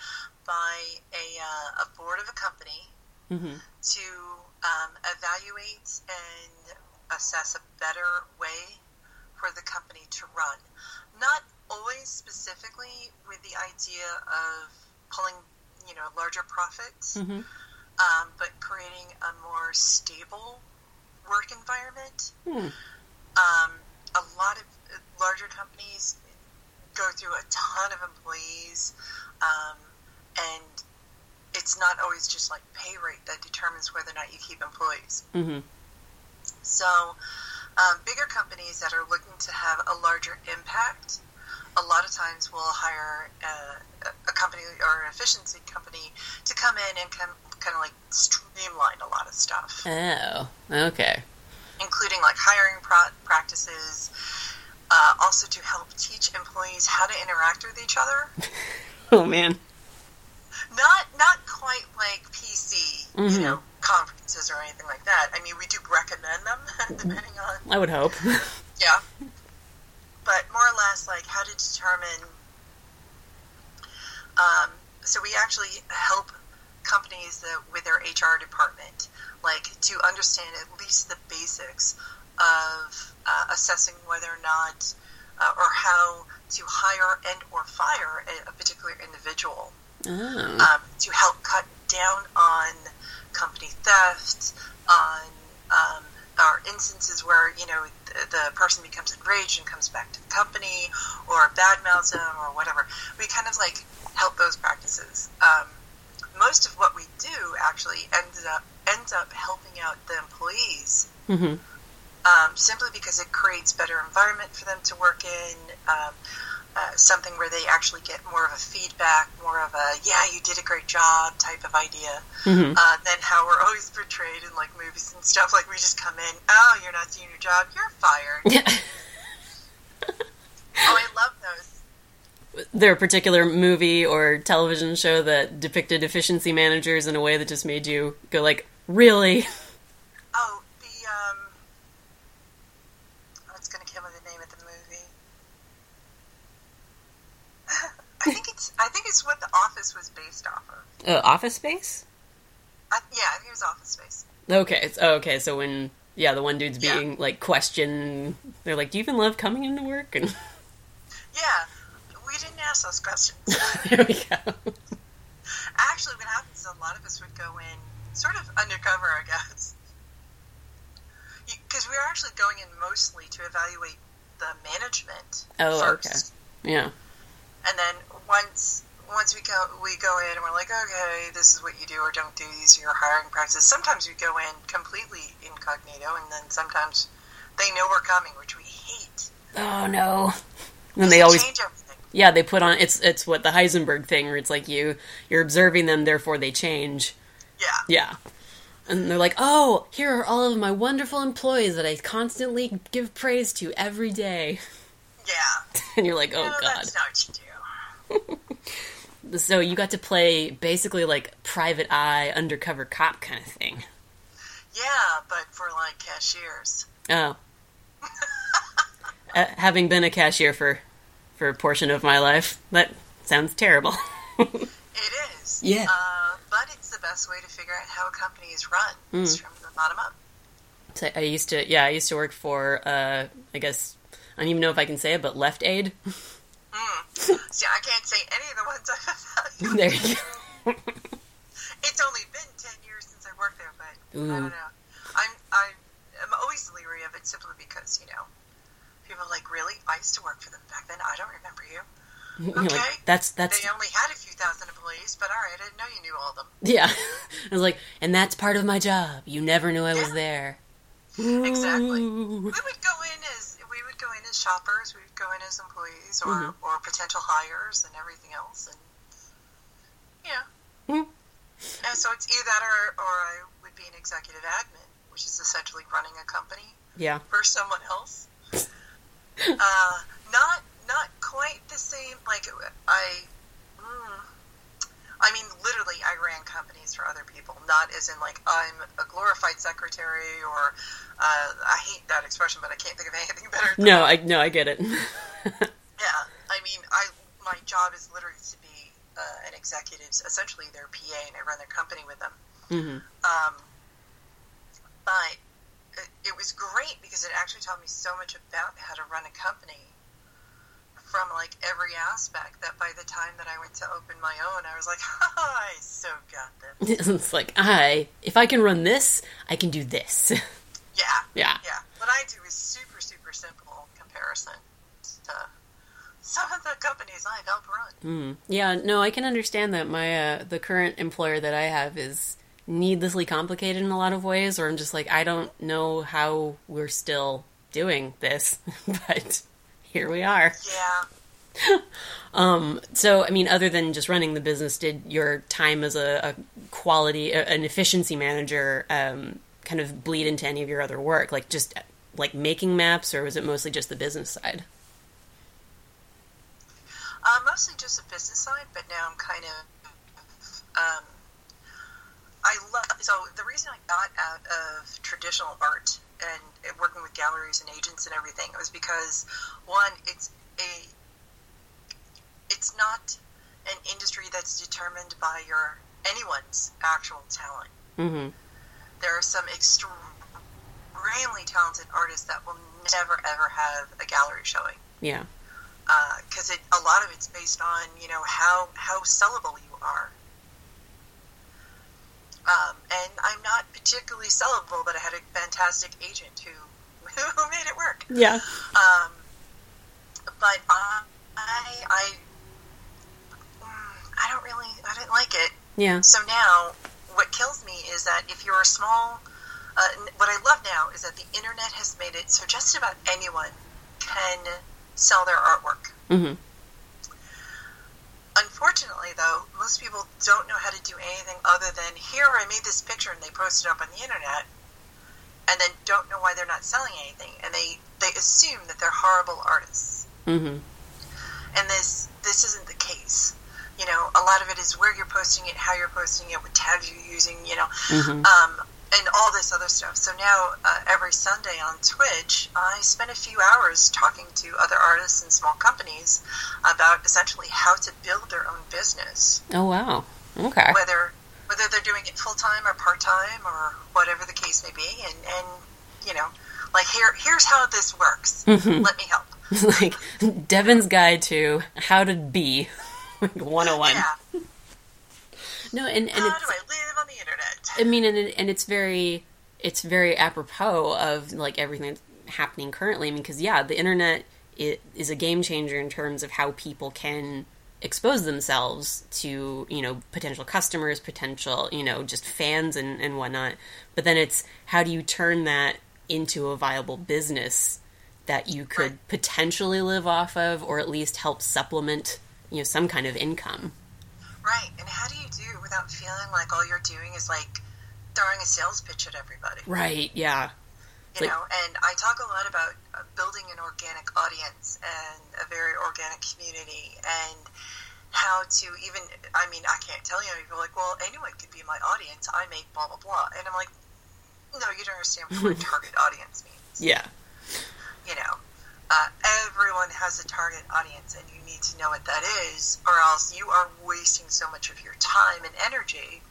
by a, uh, a board of a company Mhm. to um, evaluate and assess a better way for the company to run. Not always specifically with the idea of pulling, you know, larger profits, Mhm. um, but creating a more stable work environment. Hmm. Um, a lot of larger companies go through a ton of employees, um, and it's not always just like pay rate that determines whether or not you keep employees. Mhm. So, um, bigger companies that are looking to have a larger impact, a lot of times will hire a, a company or an efficiency company to come in and come, kind of like streamline a lot of stuff, Oh, okay. including like hiring pro- practices. Uh, also, to help teach employees how to interact with each other. [LAUGHS] Oh man. Not not quite like PC, Mhm. you know, conferences or anything like that. I mean, we do recommend them [LAUGHS] depending on I would hope. [LAUGHS] Yeah. But more or less, like how to determine. Um, so we actually help companies that, with their HR department, like to understand at least the basics of uh, assessing whether or not, uh, or how to hire and or fire a, a particular individual oh. um, to help cut down on company theft, on um, or instances where you know the, the person becomes enraged and comes back to the company, or badmouths them, or whatever. We kind of like help those practices. Um, most of what we do actually ends up ends up helping out the employees hmm um, simply because it creates better environment for them to work in. Um, uh, something where they actually get more of a feedback, more of a "yeah, you did a great job" type of idea, hmm uh, than how we're always portrayed in like movies and stuff. Like we just come in, oh, you're not doing your job, you're fired. Yeah. [LAUGHS] oh, I love those. there a particular movie or television show that depicted efficiency managers in a way that just made you go like, really? [LAUGHS] Oh, the um, oh, it's gonna kill me the name of the movie. I think it's I think it's what The Office was based off of. Uh, office Space? I, yeah, I think it was Office Space. Okay, it's, oh, okay. So when yeah, the one dude's Yeah. being like questioned, they're like, "Do you even love coming into work?" And [LAUGHS] Yeah, we didn't ask those questions. [LAUGHS] there we go. Actually, what happens is a lot of us would go in sort of undercover, I guess, because we were actually going in mostly to evaluate the management Oh, first. Yeah. and then once once we go we go in and we're like, okay, this is what you do or don't do. These are your hiring practices. Sometimes we go in completely incognito, and then sometimes they know we're coming, which we hate. Oh no. And they always change everything. yeah they put on it's it's what the Heisenberg thing where it's like you you're observing them therefore they change. Yeah. Yeah. And they're like, oh, here are all of my wonderful employees that I constantly give praise to every day. Yeah. [LAUGHS] And you're like, oh, no, God. [LAUGHS] So you got to play basically like private eye, undercover cop kind of thing. Yeah, but for like cashiers. Oh. uh, having been a cashier for for a portion of my life, that sounds terrible. [LAUGHS] It is. Yeah. Uh, but it's the best way to figure out how a company is run. It's Mm. from the bottom up. So I used to, yeah, I used to work for, uh, I guess, I don't even know if I can say it, but Left Aid. [LAUGHS] Mm. See, I can't say any of the ones I've there you go. It's only been ten years since I worked there, but I don't mm. know. I'm I am always leery of it simply because you know people are like really I used to work for them back then. I don't remember you. [LAUGHS] You're like, Okay. that's that's They only had a few thousand employees, but all right, I didn't know you knew all of them. yeah. I was like, and that's part of my job. You never knew I was there. Exactly. Ooh. We would go in as would go in as shoppers. We would go in as employees or Mhm. or potential hires and everything else, and yeah. Mhm. And so it's either that or or I would be an executive admin, which is essentially running a company Yeah. for someone else. [LAUGHS] uh, not not quite the same. Like I, mm, I mean, literally, I ran companies for other people. Not as in like I'm a glorified secretary or uh, I hate that expression, but I can't think of anything [LAUGHS] better. No, I no, I get it. [LAUGHS] yeah, I mean, I my job is literally to be uh, an executive, essentially their PA, and I run their company with them. hmm Um, but it, it was great because it actually taught me so much about how to run a company from like every aspect that by the time that I went to open my own, I was like, [LAUGHS] I so got this. [LAUGHS] it's like I, if I can run this, I can do this. [LAUGHS] Yeah, yeah. yeah. What I do is super, super simple in comparison to some of the companies I've helped run. Mm. Yeah, no, I can understand that. My uh, the current employer that I have is needlessly complicated in a lot of ways, or I'm just like I don't know how we're still doing this, but here we are. Yeah. [LAUGHS] Um, so, I mean, other than just running the business, did your time as a, a quality, a, an efficiency manager, um, kind of bleed into any of your other work, like just like making maps, or was it mostly just the business side? Uh, mostly just the business side, but now I'm kind of. Um, I love. So the reason I got out of traditional art and uh, working with galleries and agents and everything It was because one, it's a. It's not an industry that's determined by your anyone's actual talent. Mm-hmm. There are some extremely talented artists that will never ever have a gallery showing Yeah. because it a lot of it's based on you know how how sellable you are. Um, and I'm not particularly sellable, but I had a fantastic agent who [LAUGHS] who made it work. Yeah. Um, but I I I, mm, don't really I didn't like it. Yeah. So now, what kills me is that if you're a small, uh, what I love now is that the internet has made it so just about anyone can sell their artwork. Mm-hmm. Unfortunately, though, most people don't know how to do anything other than here I made this picture and they post it up on the internet, and then don't know why they're not selling anything, and they they assume that they're horrible artists. Mm-hmm. and this this isn't the case. You know, a lot of it is where you're posting it, how you're posting it, what tags you're using. You know, Mhm. um, and all this other stuff. So now uh, every Sunday on Twitch, I spend a few hours talking to other artists and small companies about essentially how to build their own business, Oh wow. Okay. whether whether they're doing it full time or part time or whatever the case may be, and and you know, like here here's how this works. Mhm. Let me help. [LAUGHS] like Deven's guide to how to be [LAUGHS] 101. Yeah. No, and and How it's do I live on the internet? I mean, and and it's very it's very apropos of like everything that's happening currently. I mean, because yeah, the internet it is a game changer in terms of how people can expose themselves to you know potential customers, potential you know just fans and and whatnot. But then it's how do you turn that into a viable business that you could potentially live off of, or at least help supplement you know some kind of income. Right, and how do you do without feeling like all you're doing is like throwing a sales pitch at everybody? Right? Yeah. You Like- know, and I talk a lot about uh, building an organic audience and a very organic community and how to even, I mean, I can't tell you, people are like, well, anyone could be my audience. I make blah, blah, blah. And I'm like, no, you don't understand what [LAUGHS] target audience means. Yeah. You know, uh, everyone has a target audience, and you need to know what that is, or else you are wasting so much of your time and energy.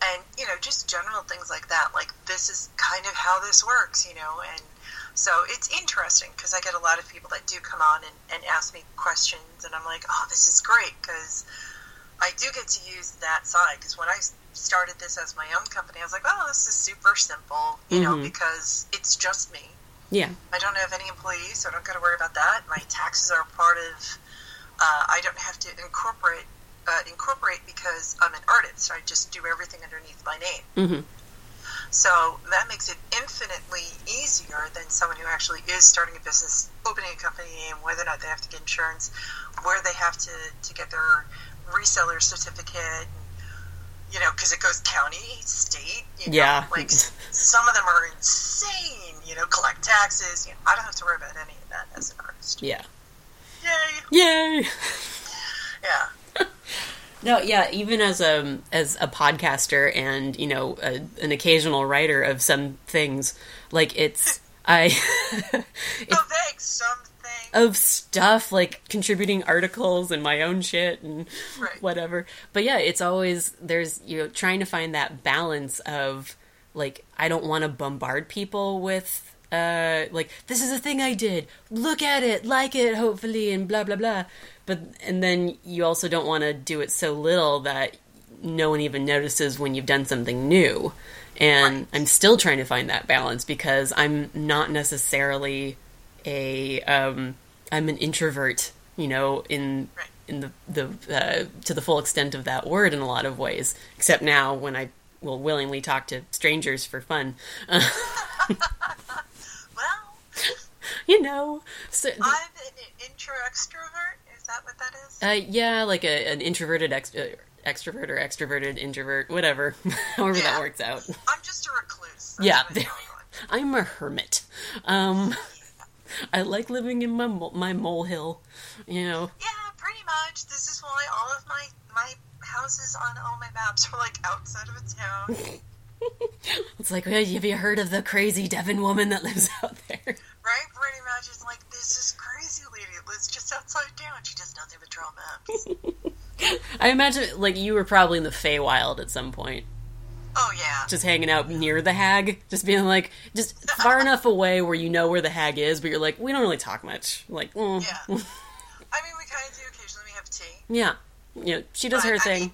And you know, just general things like that. Like this is kind of how this works, you know, and so it's interesting because I get a lot of people that do come on and, and ask me questions, and I'm like, oh, this is great because I do get to use that side. Because when I started this as my own company, I was like, oh, this is super simple, you know, Mhm. because it's just me. Yeah. I don't have any employees, so I don't got to worry about that. My taxes are part of. Uh, I don't have to incorporate uh, incorporate because I'm an artist. So I just do everything underneath my name. Mm-hmm. So that makes it infinitely easier than someone who actually is starting a business, opening a company, and whether or not they have to get insurance, where they have to, to get their reseller certificate, you know, because it goes county, state, you know, Yeah. like some of them are insane, you know, collect taxes. You know, I don't have to worry about any of that as an artist. Yeah. Yay! Yay. [LAUGHS] Yeah. [LAUGHS] No, yeah, even as a as a podcaster and you know a, an occasional writer of some things, like it's [LAUGHS] I Oh, thanks. Something. Of stuff like contributing articles and my own shit and Right. whatever. But yeah, it's always there's you know trying to find that balance of like I don't want to bombard people with uh like this is a thing I did. Look at it, like it hopefully and blah blah blah. But and then you also don't want to do it so little that no one even notices when you've done something new. And Right. I'm still trying to find that balance because I'm not necessarily a um I'm an introvert, you know, in Right. in the the uh, to the full extent of that word in a lot of ways. Except now when I will willingly talk to strangers for fun, [LAUGHS] Well, [LAUGHS] you know. So, I'm an intro extrovert. Is that what that is? uh, yeah, like a, an introverted ex- uh, extrovert or extroverted introvert, whatever, [LAUGHS] however Yeah. that works out. I'm just a recluse. That's Yeah, I there- tell everyone. I'm a hermit. Um, [LAUGHS] I like living in my my molehill, you know. Yeah, pretty much. This is why all of my my houses on all my maps are like outside of a town, [LAUGHS] It's like, "Hey, have you heard of the crazy Deven woman that lives [LAUGHS] out there? right? Pretty much. It's like this is crazy lady lives just outside town. She does nothing but draw maps. I imagine, like, you were probably in the Feywild at some point, oh yeah. just hanging out near the hag, just being like, just far [LAUGHS] enough away where you know where the hag is, but you're like, we don't really talk much. Like, mm. Yeah. [LAUGHS] I mean, we kind of do occasionally. We have tea. yeah, you know, she does But, her I thing. mean,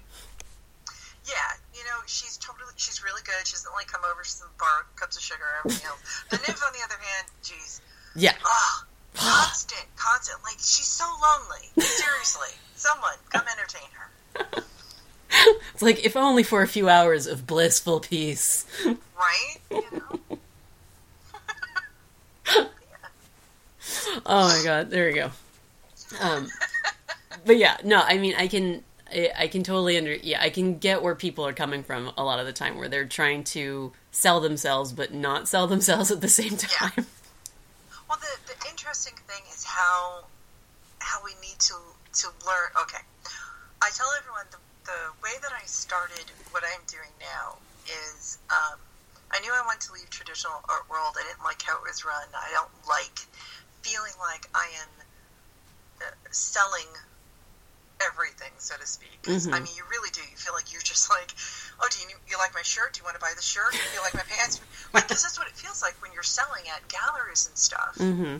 yeah, you know, she's totally, she's really good. She doesn't like come over. She's the bar, cups of sugar, everything [LAUGHS] else. The nymph, on the other hand, jeez. yeah, ah, constant, constant. Like she's so lonely. Seriously, someone come entertain her, it's like if only for a few hours of blissful peace. right? You [LAUGHS] know. Oh my god, there we go. Um, but yeah, no, I mean, I can, I, I can totally under, yeah, I can get where people are coming from a lot of the time, where they're trying to sell themselves but not sell themselves at the same time. Well, the, the interesting thing is how how we need to to learn. Okay, I tell everyone the, the way that I started what I'm doing now is um, I knew I wanted to leave traditional art world. I didn't like how it was run. I don't like feeling like I am uh, selling everything, so to speak. I Mhm. mean, you really do. You feel like you're just like, oh, do you you like my shirt? Do you want to buy the shirt? Do you like my pants? Like, this is what it feels like when you're selling at galleries and stuff Mm-hmm.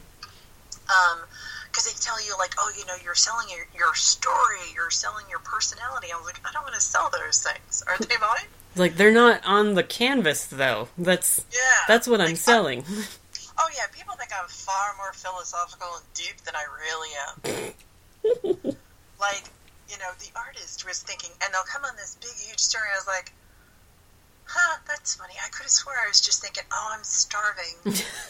Because they tell you like, oh, you know, you're selling your, your story, you're selling your personality. I was like, I don't want to sell those things. Are they mine? Like they're not on the canvas though. That's Yeah. that's what I'm Like, selling. [LAUGHS] Oh yeah, people think I'm far more philosophical and deep than I really am. [LAUGHS] like, you know, the artist was thinking, and they'll come on this big, huge story. I was like, huh, that's funny. I could have swore I was just thinking, oh, I'm starving. [LAUGHS] I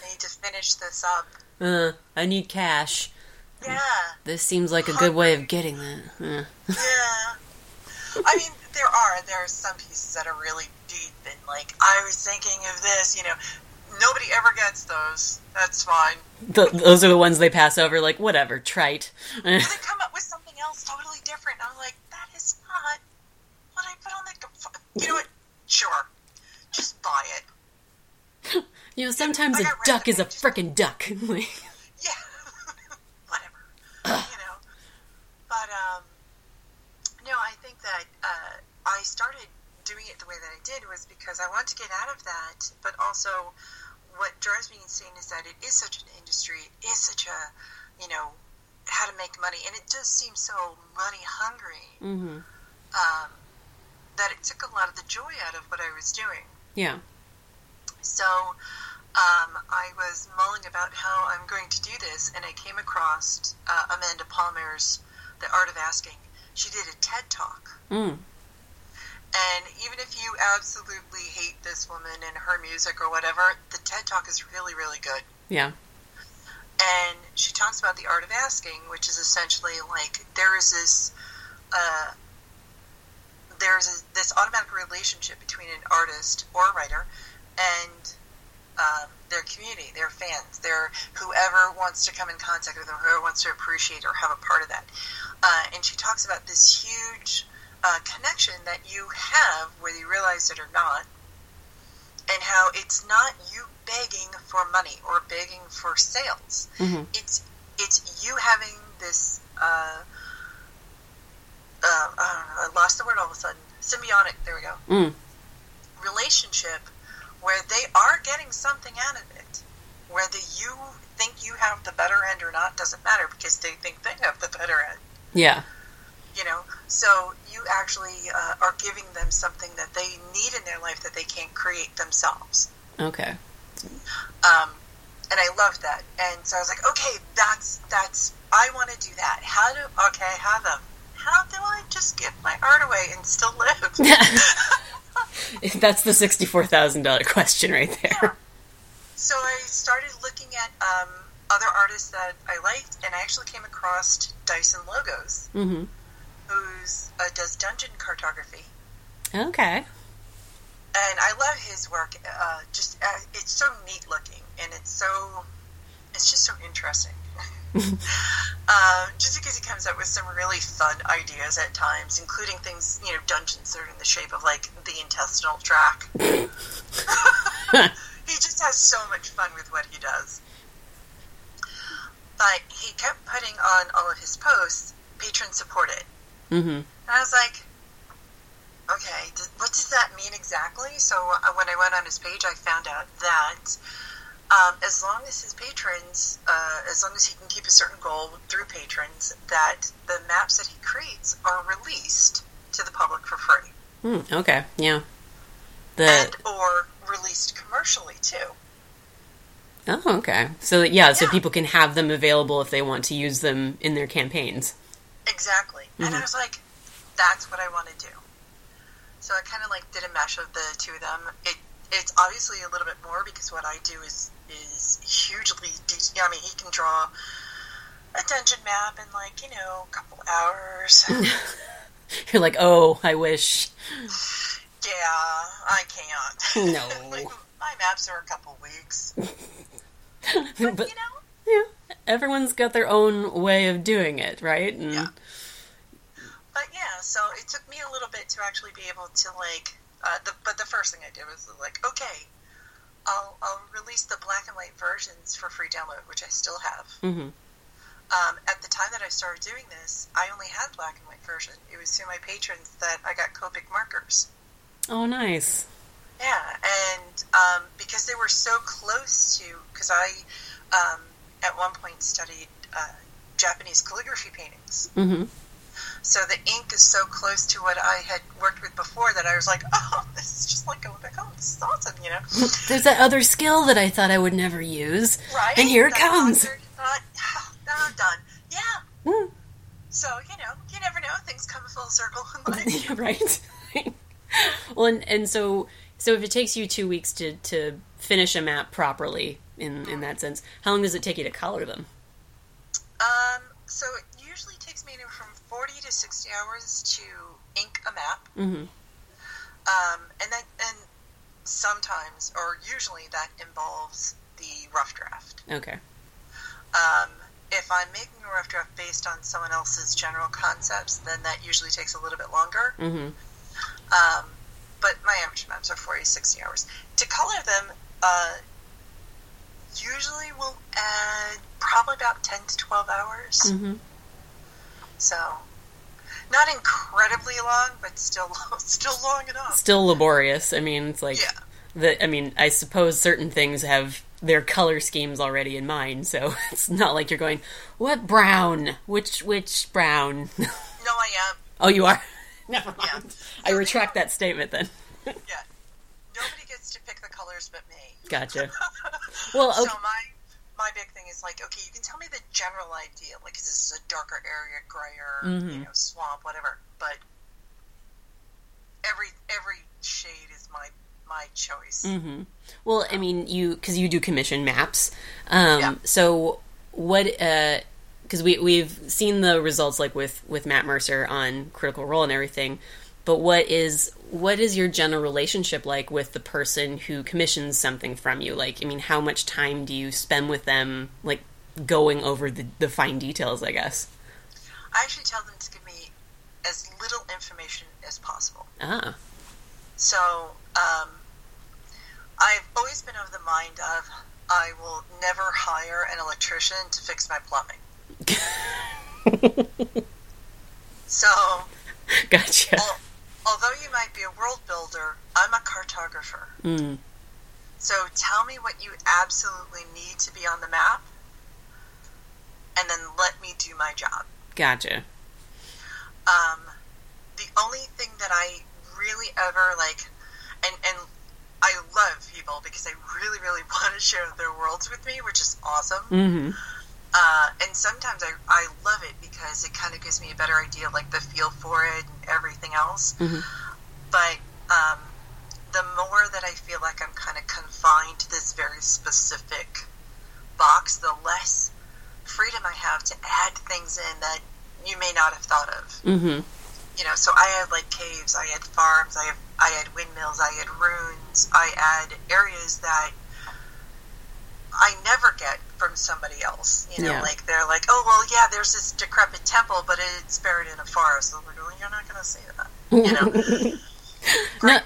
need to finish this up. Uh, I need cash. Yeah. This seems like a good way of getting that. Uh. Yeah. I mean, there are there are some pieces that are really deep and like I was thinking of this. You know, nobody ever gets those. That's fine. Th- those are the ones they pass over. Like whatever, trite. [LAUGHS] They come up with something else totally different. I'm like, that is not what I put on that. You know what? Sure, just buy it. [LAUGHS] You know, sometimes a duck is a frickin' duck. [LAUGHS] Yeah, whatever. You know, but um, no, I think that uh, I started doing it the way that I did was because I wanted to get out of that, but also what drives me insane is that it is such an industry, it is such a, you know, how to make money, and it does seem so money hungry mm-hmm. um, that it took a lot of the joy out of what I was doing. Yeah. So um, I was mulling about how I'm going to do this, and I came across uh, Amanda Palmer's The Art of Asking. She did a TED Talk. Mm. And even if you absolutely hate this woman and her music or whatever, the TED Talk is really, really good. Yeah. And she talks about the art of asking, which is essentially like there is this, uh, there's a, this automatic relationship between an artist or a writer and um, their community, their fans, their whoever wants to come in contact with them, whoever wants to appreciate or have a part of that. Uh, and she talks about this huge uh, connection that you have, whether you realize it or not, and how it's not you begging for money or begging for sales. Mm-hmm. It's it's you having this. Uh, uh, I lost the word all of a sudden. Symbiotic. There we go. Mm. Relationship where they are getting something out of it. Whether you think you have the better end or not doesn't matter because they think they have the better end. Yeah. You know, so you actually uh, are giving them something that they need in their life that they can't create themselves. Okay. Um, and I loved that. And so I was like, okay, that's that's I want to do that. How do okay? How the how do I just give my art away and still live? [LAUGHS] [LAUGHS] That's the sixty-four thousand dollar question right there. so I started looking at um, other artists that I liked, and I actually came across Dyson Logos, Mm-hmm. Who's uh, does dungeon cartography. Okay. and I love his work. Uh, just uh, it's so neat looking, and it's so it's just so interesting. [LAUGHS] uh, just because he comes up with some really fun ideas at times, including things you know dungeons that are in the shape of like the intestinal tract. [LAUGHS] he just has so much fun with what he does. But he kept putting on all of his posts, patron supported. Mm-hmm. And I was like, okay, th- what does that mean exactly? So uh, when I went on his page, I found out that um, as long as his patrons, uh, as long as he can keep a certain goal through patrons, that the maps that he creates are released to the public for free Mm, okay. Yeah. The and or released commercially too. oh, okay. So that- yeah, so Yeah. people can have them available if they want to use them in their campaigns. Exactly. And I Mhm. was like, that's what I want to do. So I kind of like did a mesh of the two of them. It it's obviously a little bit more because what I do is is hugely detailed. I mean, he can draw a dungeon map in like you know a couple hours. [LAUGHS] You're like, oh, I wish. yeah, I can't. [LAUGHS] No. Like, my maps are a couple weeks, but [LAUGHS] but you know. yeah, everyone's got their own way of doing it, right? And, Yeah. But yeah, so it took me a little bit to actually be able to like. Uh, the, but the first thing I did was like, okay, I'll I'll release the black and white versions for free download, which I still have. Mhm. Um, at the time that I started doing this, I only had black and white version. It was through my patrons that I got Copic markers. Oh, nice. Yeah, and um, because they were so close to, because I um, at one point studied uh, Japanese calligraphy paintings. hmm So the ink is so close to what I had worked with before that I was like, [LAUGHS] oh, this is just like going back home. This is awesome, you know? [LAUGHS] There's that other skill that I thought I would never use, Right? and here it comes. concert, [LAUGHS] thought, "Ah, done. Yeah. Mm. So, you know, you never know. Things come full circle right? well, and, and so so if it takes you two weeks to, to finish a map properly in in that sense, how long does it take you to color them? um, so it usually takes me from 40 to 60 hours to ink a map. hmm Um, and then, and sometimes, or usually, that involves the rough draft. Okay. Um, if I'm making a rough draft based on someone else's general concepts, then that usually takes a little bit longer. hmm Um, but my amateur maps are 40 60 hours. To color them, uh, usually will add probably about 10 to 12 hours. hmm So, not incredibly long, but still [LAUGHS] still long enough. Still laborious. I mean, it's like Yeah. the. I mean, I suppose certain things have their color schemes already in mind, so [LAUGHS] it's not like you're going, "What brown? Which which brown?" [LAUGHS] No, I am. oh, you are. Never Yeah. mind. I retract that statement then. Yeah. Nobody gets to pick the colors but me. Gotcha. Well, So my my big thing is like, okay, you can tell me the general idea, like is this a darker area, grayer, Mhm. you know, swamp, whatever. But every every shade is my my choice. Mm-hmm. Well, I mean, you because you do commission maps. Um, Yeah. So what? Because we we've seen the results like with with Matt Mercer on Critical Role and everything. But what is what is your general relationship like with the person who commissions something from you? Like, I mean, how much time do you spend with them, like going over the, the fine details? I guess. I actually tell them to give me as little information as possible. Ah. So um, I've always been of the mind of I will never hire an electrician to fix my plumbing. [LAUGHS] So Gotcha. Although you might be a world builder, I'm a cartographer. Mm. So tell me what you absolutely need to be on the map, and then let me do my job. Gotcha. Um, the only thing that I really ever like, and and I love people because they really really [LAUGHS] want to share their worlds with me, which is awesome. hmm Uh, and sometimes I, I love it because it kind of gives me a better idea, like the feel for it and everything else. Mhm. But um, the more that I feel like I'm kind of confined to this very specific box, the less freedom I have to add things in that you may not have thought of. hmm You know, so I had like caves, I had farms, I have I had windmills, I had ruins, I had areas that I never get from somebody else. You know, Yeah. like they're like, oh well, yeah, there's this decrepit temple, but it's buried in a forest. So I'm like, well, you're not going to say that. You know, [LAUGHS] no,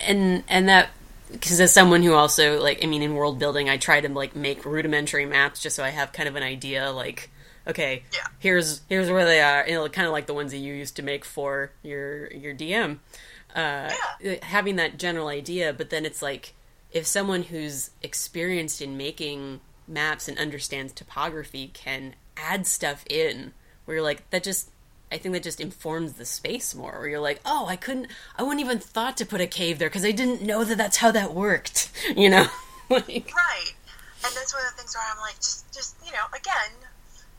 and and that because as someone who also like I mean in world building I try to like make rudimentary maps just so I have kind of an idea like okay Yeah. here's here's where they are you know kind of like the ones that you used to make for your your DM uh, having that general idea but then it's like if someone who's experienced in making maps and understands topography can add stuff in where you're like that just I think that just informs the space more. Where you're like, oh, I couldn't, I wouldn't even thought to put a cave there because I didn't know that that's how that worked. [LAUGHS] You know, [LAUGHS] like, right? And that's one of the things where I'm like, just, just you know, again,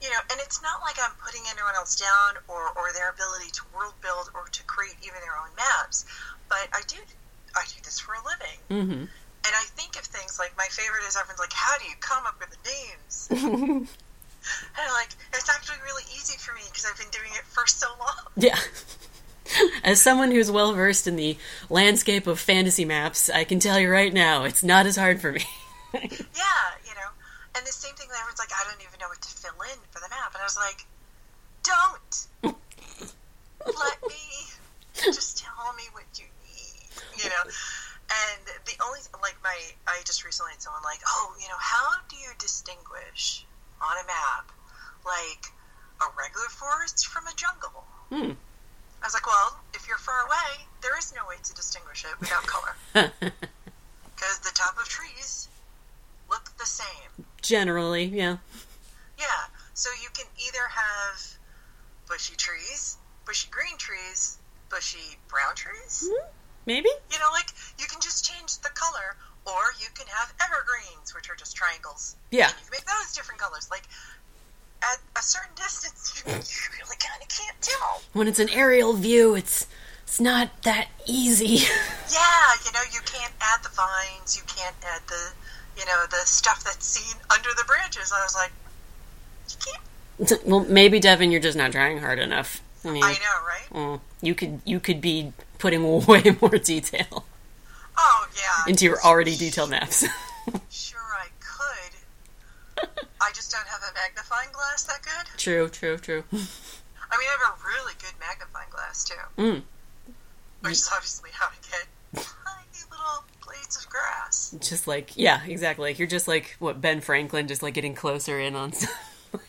you know, and it's not like I'm putting anyone else down or or their ability to world build or to create even their own maps, but I do, I do this for a living. hmm And I think of things like my favorite is everyone's like, how do you come up with the names? [LAUGHS] and I'm like, it's actually really easy for me because I've been doing it for so long. [LAUGHS] yeah. As someone who's well versed in the landscape of fantasy maps, I can tell you right now, it's not as hard for me. [LAUGHS] Yeah, you know. And the same thing, everyone's like, I don't even know what to fill in for the map. And I was like, don't. Let me just tell me what you need, you know. And the only like my I just recently had someone like, oh, you know, how do you distinguish on a map like a regular forest from a jungle? Hmm. I was like, well, if you're far away, there is no way to distinguish it without color [LAUGHS] because the top of trees look the same. Generally, yeah. Yeah, so you can either have bushy trees, bushy green trees, bushy brown trees. Maybe? You know, like you can just change the color, or you can have evergreens, which are just triangles. Yeah. And you can make those different colors. Like at a certain distance, you, [LAUGHS] you really kind of can't tell. When it's an aerial view, it's it's not that easy. [LAUGHS] Yeah, you know, you can't add the vines, you can't add the, you know, the stuff that's seen under the branches. I was like, you can't. well, maybe Deven, you're just not trying hard enough. I mean, I know, right? you could you could be putting [LAUGHS] way more detail Oh yeah. into your already detailed maps. [LAUGHS] Sure, I could. I just don't have a magnifying glass that good. true, true, true. I mean, I have a really good magnifying glass too, Mm. which is obviously how to get tiny little blades of grass. Just like yeah, exactly. Like you're just like what Ben Franklin, just like getting closer in on.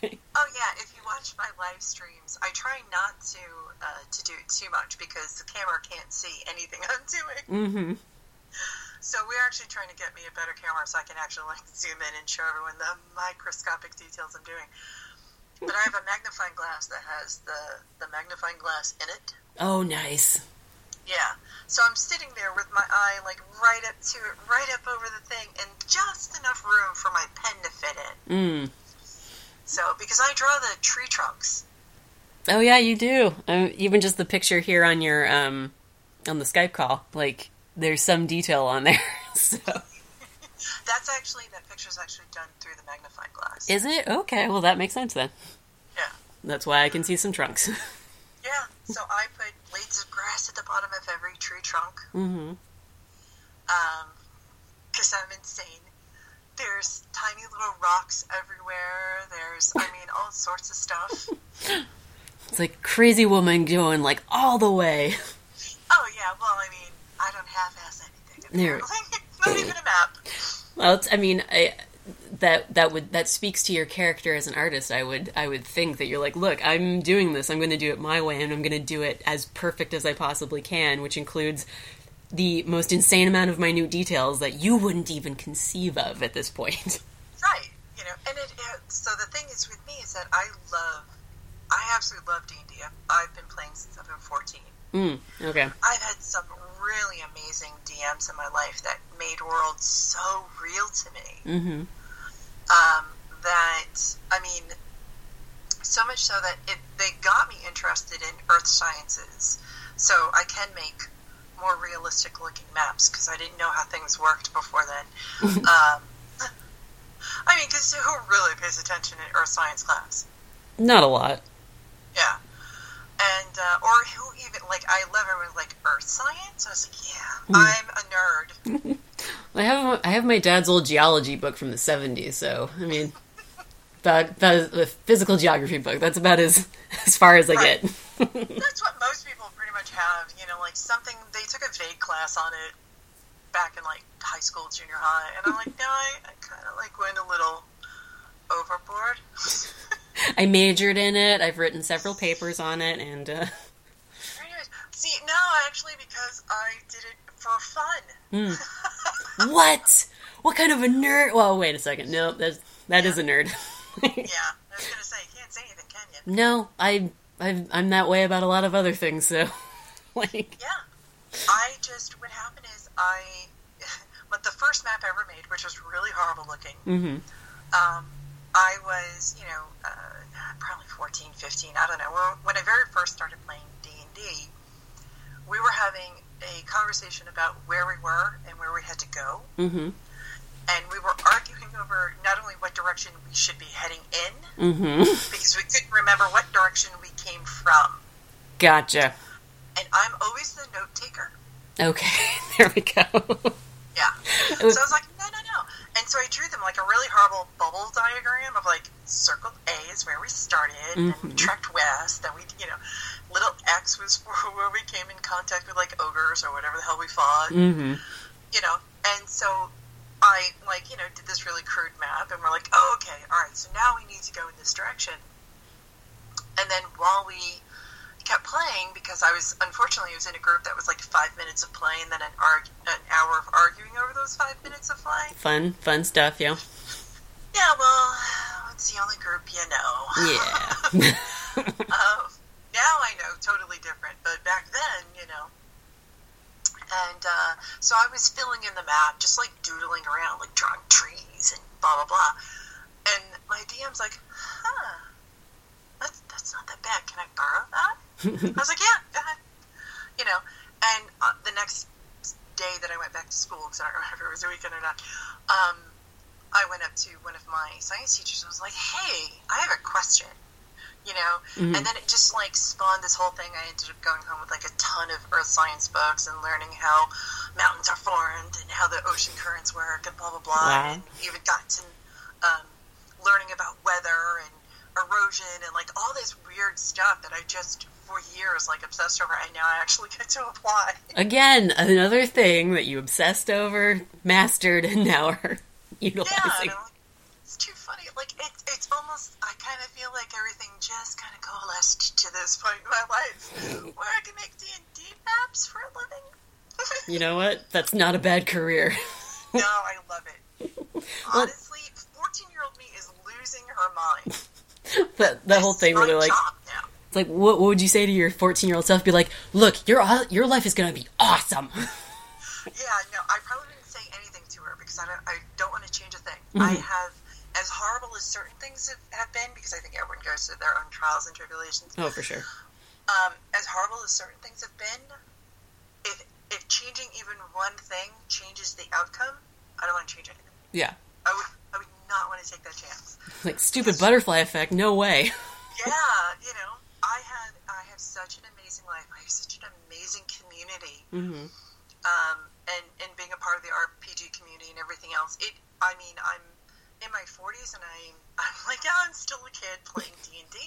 Like... [LAUGHS] Oh yeah, if you watch my live streams, I try not to uh, to do it too much because the camera can't see anything [LAUGHS] I'm doing. Mm-hmm. So we're actually trying to get me a better camera so I can actually like zoom in and show everyone the microscopic details I'm doing. But I have a magnifying glass that has the the magnifying glass in it. Oh, nice. Yeah. So I'm sitting there with my eye like right up to it, right up over the thing, and just enough room for my pen to fit in. Mm. So because I draw the tree trunks. Oh yeah, you do. Um, even just the picture here on your um on the Skype call, like there's some detail on there. [LAUGHS] so [LAUGHS] that's actually that picture's actually done through the magnifying glass. Is it okay? Well, that makes sense then. Yeah. That's why I can see some trunks. [LAUGHS] yeah. So I put blades of grass at the bottom of every tree trunk. Mm-hmm. Um, because I'm insane. There's tiny little rocks everywhere. There's, I mean, all sorts of stuff. [LAUGHS] It's like crazy woman going like all the way. Oh yeah, well, I mean, I don't half-ass anything. There. [LAUGHS] Not even a map. Well, I mean, I, that that would that speaks to your character as an artist. I would I would think that you're like, look, I'm doing this. I'm going to do it my way, and I'm going to do it as perfect as I possibly can, which includes the most insane amount of minute details that you wouldn't even conceive of at this point. [LAUGHS] Right. You know, and it, it so the thing is with me is that I love, I absolutely love D and D. I've been playing since I've been 14. Mm, okay. I've had some really amazing DMs in my life that made worlds so real to me. Mm-hmm. Um, that I mean, so much so that it they got me interested in earth sciences, so I can make more realistic looking maps because I didn't know how things worked before then. [LAUGHS] um, I mean, because who really pays attention in earth science class? Not a lot. Yeah. And, uh, or who even, like, I love everyone, like, earth science? I was like, yeah, I'm a nerd. [LAUGHS] I have I have my dad's old geology book from the '70s, so I mean, that that is a physical geography book. That's about as [LAUGHS] as far as I Right. get. That's what most people have, you know, like something, they took a vague class on it back in, like, high school, junior high, and I'm like, no, I, I kind of, like, went a little overboard. [LAUGHS] I majored in it. I've written several papers on it, and uh, see, no, actually, because I did it for fun. [LAUGHS] what? What kind of a nerd? Well, wait a second. No, that's that is a nerd. Yeah, I was gonna say, you can't say anything, can you? no, I I I'm that way about a lot of other things. So, [LAUGHS] like, Yeah. I just, what happened is I, [LAUGHS] but the first map I ever made, which was really horrible looking, hmm um, I was, you know, uh, probably 14, 15, I don't know. Well, When I very first started playing D&D, we were having a conversation about where we were and where we had to go. hmm And we were arguing over not only what direction we should be heading in, hmm [LAUGHS] because we couldn't remember what direction we came from. Gotcha. And I'm always the note taker. Okay, [LAUGHS] there we go. Yeah. [LAUGHS] So I was like, no, no, no. And so I drew them like a really horrible bubble diagram of like circle A is where we started, and we Mhm. trekked west, then we, you know, little X was for [LAUGHS] where we came in contact with like ogres or whatever the hell we fought, hmm you know. And so I like, you know, did this really crude map, and we're like, oh, okay, all right, so now we need to go in this direction. And then while we kept playing, because I was unfortunately I was in a group that was like five minutes of play and then an, arg- an hour of arguing over those five minutes of play. Fun, fun stuff. Yeah. Yeah, well, it's the only group you know. Yeah. [LAUGHS] Um, now I know totally different, but back then, you know. And uh, so I was filling in the map, just like doodling around, like drawing trees and blah blah blah. And my DM's like, "Huh, that's that's not that bad. Can I borrow that?" I was like, "Yeah, go ahead." You know. And uh, the next day that I went back to school, because I don't remember if it was a weekend or not, um, I went up to one of my science teachers and was like, "Hey, I have a question." You know, Mhm. and then it just like spawned this whole thing. I ended up going home with like a ton of earth science books and learning how mountains are formed and how the ocean currents work and blah blah blah. Wow. And even got to um, learning about weather and erosion and like all this weird stuff that I just for years like obsessed over, and now I actually [LAUGHS] get to apply. Again, another thing that you obsessed over, mastered, and now [LAUGHS] are utilizing. Yeah, no, it's too funny. Like it's it's almost I kind of feel like everything just kind of coalesced to this point in my life where I can make D and D maps for a living. [LAUGHS] You know what? That's not a bad career. no, I love it. Honestly, fourteen-year-old me is losing her mind. [LAUGHS] that that whole thing where they're like, it's like, what, what would you say to your fourteen-year-old self? Be like, look, your your life is gonna be awesome. [LAUGHS] yeah, no, I probably didn't say anything to her because I don't, I don't want to change a thing. Mm-hmm. I have, as horrible as certain things have, been, because I think everyone goes through their own trials and tribulations. Oh, for sure. Um, as horrible as certain things have been, if if changing even one thing changes the outcome, I don't want to change anything. Yeah. I would not want to take that chance. Like stupid butterfly effect. No way. Yeah, you know, I had I have such an amazing life. I have such an amazing community. hmm um, and and being a part of the RPG community and everything else. It, I mean, I'm in my 40s and I'm I'm like, yeah, I'm still a kid playing D and D,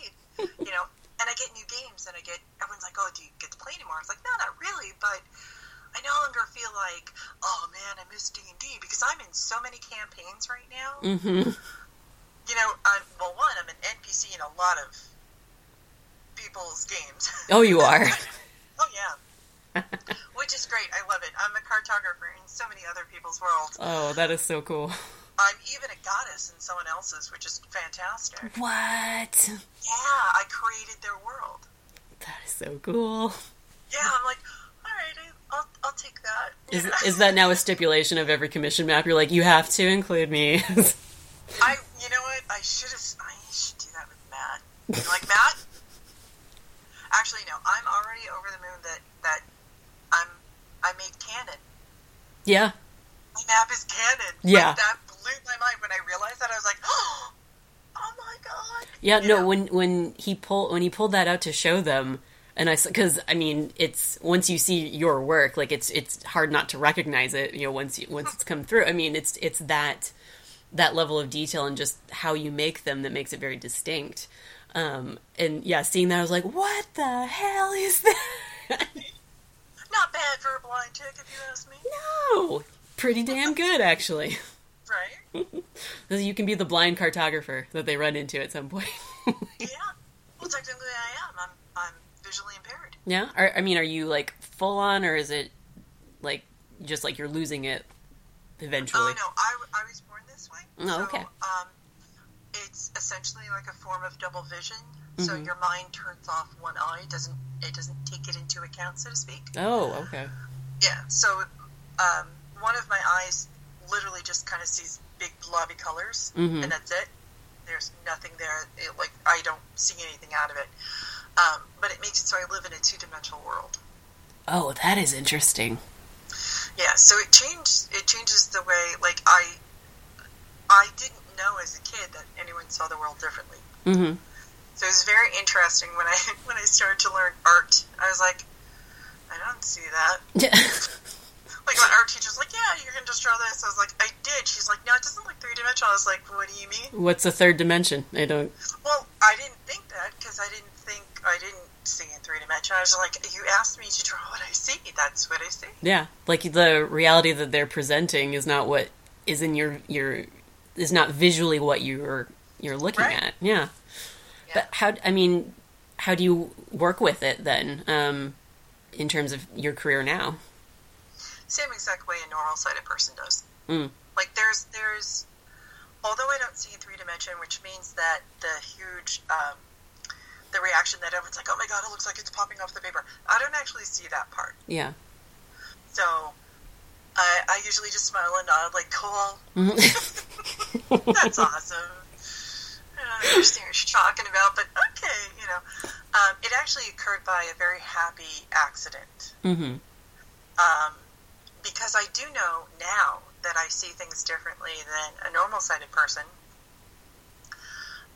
you know. And I get new games, and I get everyone's like, oh, do you get to play anymore? It's like, no, not really, but I no longer feel like, oh man, I miss D and D because I'm in so many campaigns right now. Mm-hmm. You know, I'm well, one, I'm an NPC in a lot of people's games. Oh, you [LAUGHS] are. oh yeah. Which is great. I love it. I'm a cartographer in so many other people's worlds. Oh, that is so cool. I'm even a goddess in someone else's, which is fantastic. What? Yeah, I created their world. That is so cool. Yeah, I'm like, all right, I- I'll, I'll take that. Is is that now a stipulation of every commission map? You're like, you have to include me. [LAUGHS] I, you know what? I should have. I should do that with Matt. You're like Matt. Actually, no. I'm already over the moon that that I'm. I made canon. yeah. My map is canon. Yeah. Like, that blew my mind when I realized that. I was like, [GASPS] oh my god. Yeah, You no. know? When when he pulled when he pulled that out to show them, and I because I mean it's once you see your work, like it's it's hard not to recognize it. You know, once you once it's come through. I mean, it's it's that that level of detail and just how you make them that makes it very distinct. Um, and yeah, seeing that, I was like, what the hell is [LAUGHS] that? Not bad for a blind chick, if you ask me. no, pretty damn good actually. [LAUGHS] Right? [LAUGHS] You can be the blind cartographer that they run into at some point. Yeah. Well, technically, I am. I'm I'm visually impaired. Yeah. Are, I mean, are you like full on, or is it like just like you're losing it eventually? Oh no, I, I was born this way. Oh, so, okay. Um, it's essentially like a form of double vision. So Mhm. your mind turns off one eye. It doesn't it doesn't take it into account, so to speak. Oh, okay. Yeah. So um, one of my eyes literally just kind of sees big blobby colors, Mhm. and that's it. There's nothing there. It, like I don't see anything out of it. Um, but it makes it so I live in a two dimensional world. Oh, that is interesting. Yeah, so it changed. It changes the way, like I, I didn't know as a kid that anyone saw the world differently. Mm-hmm. So it was very interesting when I [LAUGHS] when I started to learn art. I was like, I don't see that. Yeah. [LAUGHS] Like my art teacher's like, yeah, you can just draw this. I was like, I did. She's like, no, it doesn't look three dimensional. I was like, what do you mean? What's the third dimension? I don't. Well, I didn't think that because I didn't I didn't see in three dimension. I was like, you asked me to draw what I see. That's what I see. Yeah, like the reality that they're presenting is not what is in your your is not visually what you're you're looking Right. at. Yeah. Yeah. But how? I mean, how do you work with it then? Um, in terms of your career now. Same exact way a normal sighted person does. Mm. Like there's there's although I don't see in three dimension, which means that the huge um, the reaction that everyone's like, oh my god, it looks like it's popping off the paper. I don't actually see that part. Yeah. So I, I usually just smile and nod, like, cool, Mhm. [LAUGHS] [LAUGHS] that's awesome. I don't understand what you're talking about, but okay, you know. Um, it actually occurred by a very happy accident. hmm um, because I do know now that I see things differently than a normal sighted person.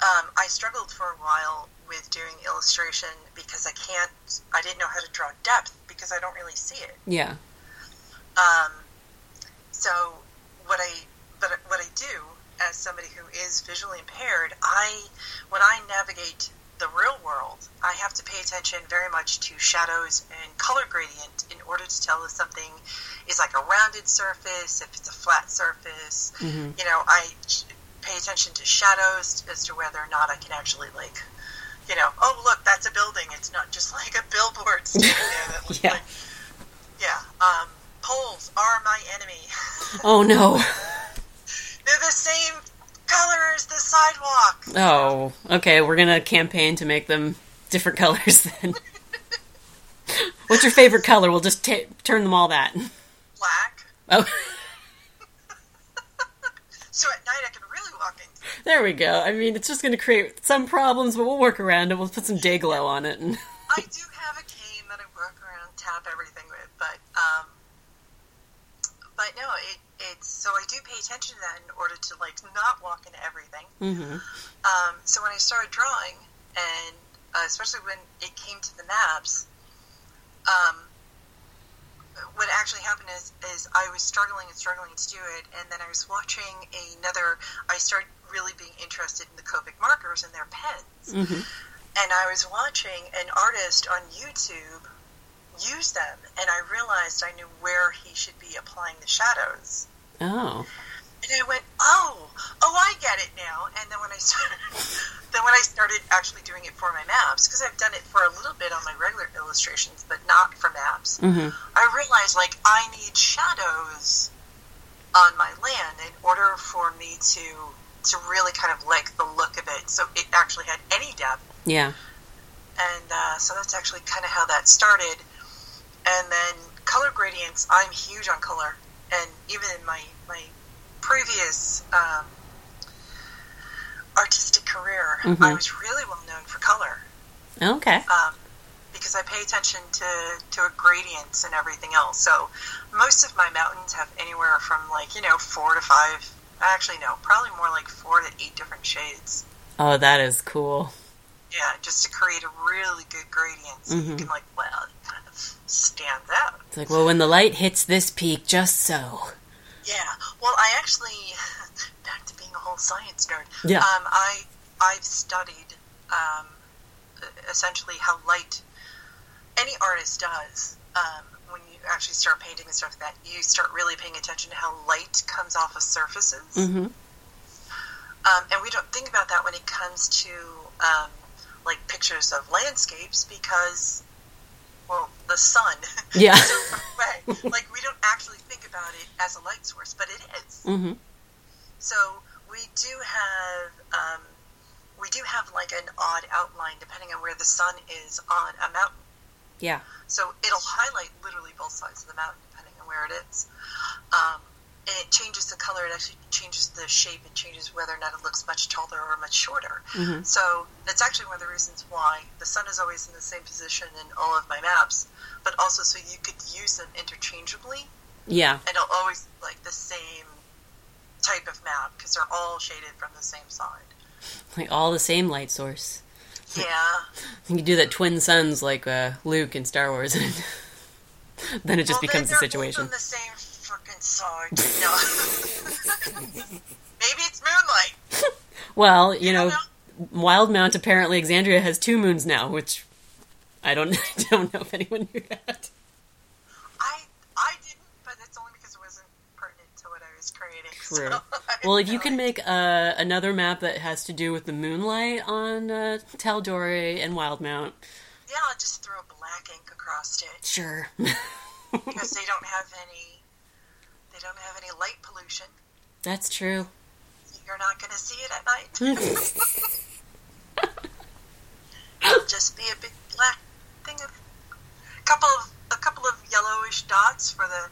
Um, I struggled for a while with doing illustration because I can't, I didn't know how to draw depth because I don't really see it. Yeah. Um, so what I, but what I do as somebody who is visually impaired, I when I navigate the real world, I have to pay attention very much to shadows and color gradient in order to tell if something is like a rounded surface, if it's a flat surface. Mm-hmm. You know, I pay attention to shadows as to whether or not I can actually like, you know, oh look, that's a building. It's not just [LAUGHS] like a billboard standing there. That [LAUGHS] looks Yeah. like, yeah. Um, poles are my enemy. [LAUGHS] Oh no. They're the same color as the sidewalk. Oh, okay. We're gonna campaign to make them different colors then. What's your favorite color? We'll just ta turn them all that. Black. Oh, So at night I can really walk in. There we go. I mean, it's just gonna create some problems, but we'll work around it. We'll put some day glow on it. And I do have a cane that I work around, tap everything with, but um, but no, it it's so I do pay attention to that in order to like not walk into everything. hmm Um, so when I started drawing, and uh, especially when it came to the maps, um, what actually happened is, is I was struggling and struggling to do it, and then I was watching another. I started really being interested in the Copic markers and their pens, hmm and I was watching an artist on YouTube use them, and I realized I knew where he should be applying the shadows. Oh, And I went, oh, oh, I get it now. And then when I [LAUGHS] started, then when I started actually doing it for my maps, because I've done it for a little bit on my regular illustrations, but not for maps, hmm I realized like I need shadows on my land in order for me to to really kind of like the look of it, so it actually had any depth. yeah. And uh, so that's actually kind of how that started. And then color gradients, I'm huge on color, and even in my my previous um, artistic career, Mhm. I was really well known for color Okay. um, because I pay attention to to gradients and everything else. So most of my mountains have anywhere from like you know four to five. Actually, no, probably more like four to eight different shades. Oh, that is cool. Yeah, just to create a really good gradient, so you Mhm. can like well, it kind of stands out. It's like, well, when the light hits this peak, just so. Yeah. Well, I actually [LAUGHS] back to being a whole science nerd. Yeah. Um, I I've studied um, essentially how light any artist does. Um, you actually start painting and stuff like that, you start really paying attention to how light comes off of surfaces. hmm Um, and we don't think about that when it comes to um, like pictures of landscapes because, well, the sun Yeah. [LAUGHS] so. Like we don't actually think about it as a light source, but it is. hmm So we do have um, we do have like an odd outline depending on where the sun is on a mountain. Yeah. So it'll highlight literally both sides of the mountain depending on where it is. Um, and it changes the color. It actually changes the shape. It changes whether or not it looks much taller or much shorter. hmm So that's actually one of the reasons why the sun is always in the same position in all of my maps, but also so you could use them interchangeably, Yeah. and it'll always like the same type of map because they're all shaded from the same side. Like all the same light source. Yeah. You can do that twin sons like uh, Luke in Star Wars, [LAUGHS] and then it just well, becomes then a they're situation. both on the same freaking side. No. [LAUGHS] Maybe it's moonlight. [LAUGHS] Well, you know, don't Wildemount apparently Exandria has two moons now, which I don't I don't know if anyone knew that. I I didn't, but it's only because it wasn't pertinent to what I was creating. [LAUGHS] so True. I didn't Well, if you can make uh, another map that has to do with the moonlight on uh, Tal'Dorei and Wildemount, yeah, I'll just throw black ink across it. sure. [LAUGHS] because they don't have any they don't have any light pollution. That's true. You're not going to see it at night. [LAUGHS] It'll just be a big black thing of a couple of a couple of yellowish dots for the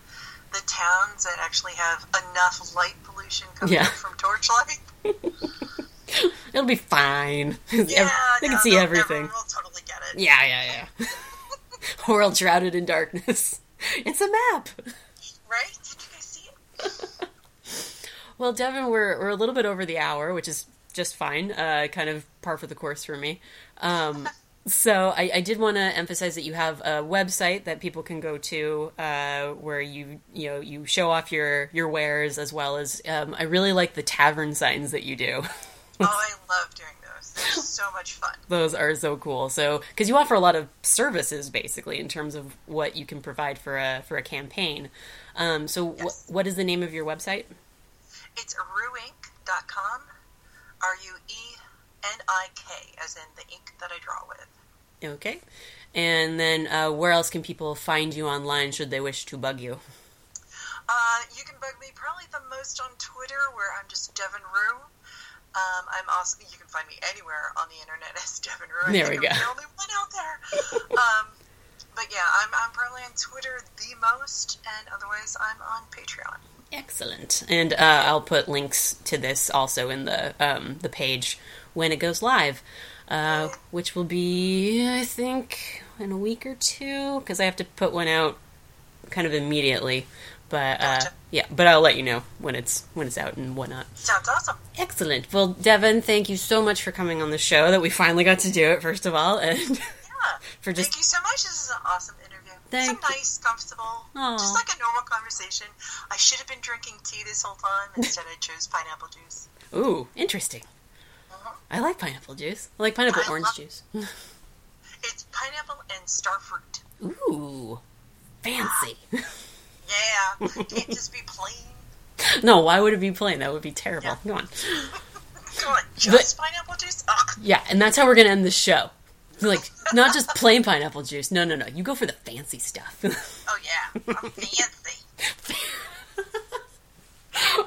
the towns that actually have enough light pollution coming Yeah. from torchlight. [LAUGHS] It'll be fine. [LAUGHS] Yeah, they no, can see everything. Everyone will totally get it. Yeah, yeah, yeah. [LAUGHS] World shrouded in darkness. It's a map. Right? Did you guys see it? Well, Deven, we're we're a little bit over the hour, which is just fine. Uh, kind of par for the course for me. Um, So I, I did want to emphasize that you have a website that people can go to uh, where you you know you show off your your wares as well as um, I really like the tavern signs that you do. oh, [LAUGHS] I love doing those. They're so much fun. Those are so cool. So because you offer a lot of services basically in terms of what you can provide for a for a campaign. Um, so Yes. wh- what is the name of your website? It's ruenik.com. R U E N I K, as in the ink that I draw with. Okay. And then uh, where else can people find you online should they wish to bug you? Uh, you can bug me probably the most on Twitter, where I'm just Deven Rue. Um, I'm also you can find me anywhere on the internet [LAUGHS] as Deven Rue. There we I'm go. the only one out there. um, but yeah, I'm I'm probably on Twitter the most, and otherwise I'm on Patreon. Excellent. And uh, I'll put links to this also in the um, the page when it goes live, uh, which will be I think in a week or two because I have to put one out kind of immediately. But uh, Gotcha. yeah, but I'll let you know when it's when it's out and whatnot. Sounds awesome. Excellent. Well, Deven, thank you so much for coming on the show. That we finally got to do it. First of all, and Yeah. [LAUGHS] for just Thank you so much. This is an awesome interview. Thank it's a nice, comfortable, Aw. just like a normal conversation. I should have been drinking tea this whole time. Instead, I chose pineapple juice. ooh, interesting. Uh-huh. I like pineapple juice. I like pineapple I orange love- juice. [LAUGHS] It's pineapple and starfruit. Ooh, fancy. Yeah, can't just be plain. [LAUGHS] no, why would it be plain? That would be terrible. Yeah. [LAUGHS] Come on. Come on, just pineapple juice. Ugh. Yeah, and that's how we're gonna end the show. Like, not just plain pineapple juice. No, no, no. You go for the fancy stuff. Oh yeah, I'm fancy. [LAUGHS]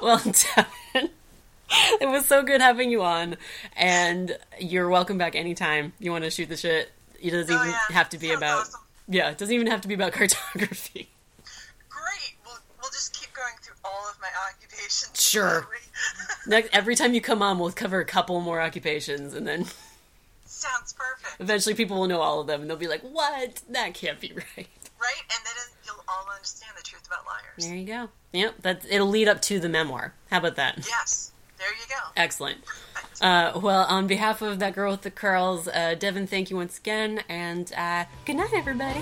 well, Deven, it was so good having you on, and you're welcome back anytime you want to shoot the shit. It doesn't Oh, even yeah. have to be Sounds about. awesome. Yeah, it doesn't even have to be about cartography. Great. We'll we'll just keep going through all of my occupations. Sure. [LAUGHS] Next, every time you come on, we'll cover a couple more occupations, and then Sounds perfect. eventually people will know all of them, and they'll be like, "What? That can't be [LAUGHS] right." Right, and then you'll all understand the truth about liars. There you go. Yep, that it'll lead up to the memoir. How about that? Yes. There you go. Excellent. Uh, well, on behalf of that girl with the curls, uh, Deven, thank you once again, and uh, good night, everybody.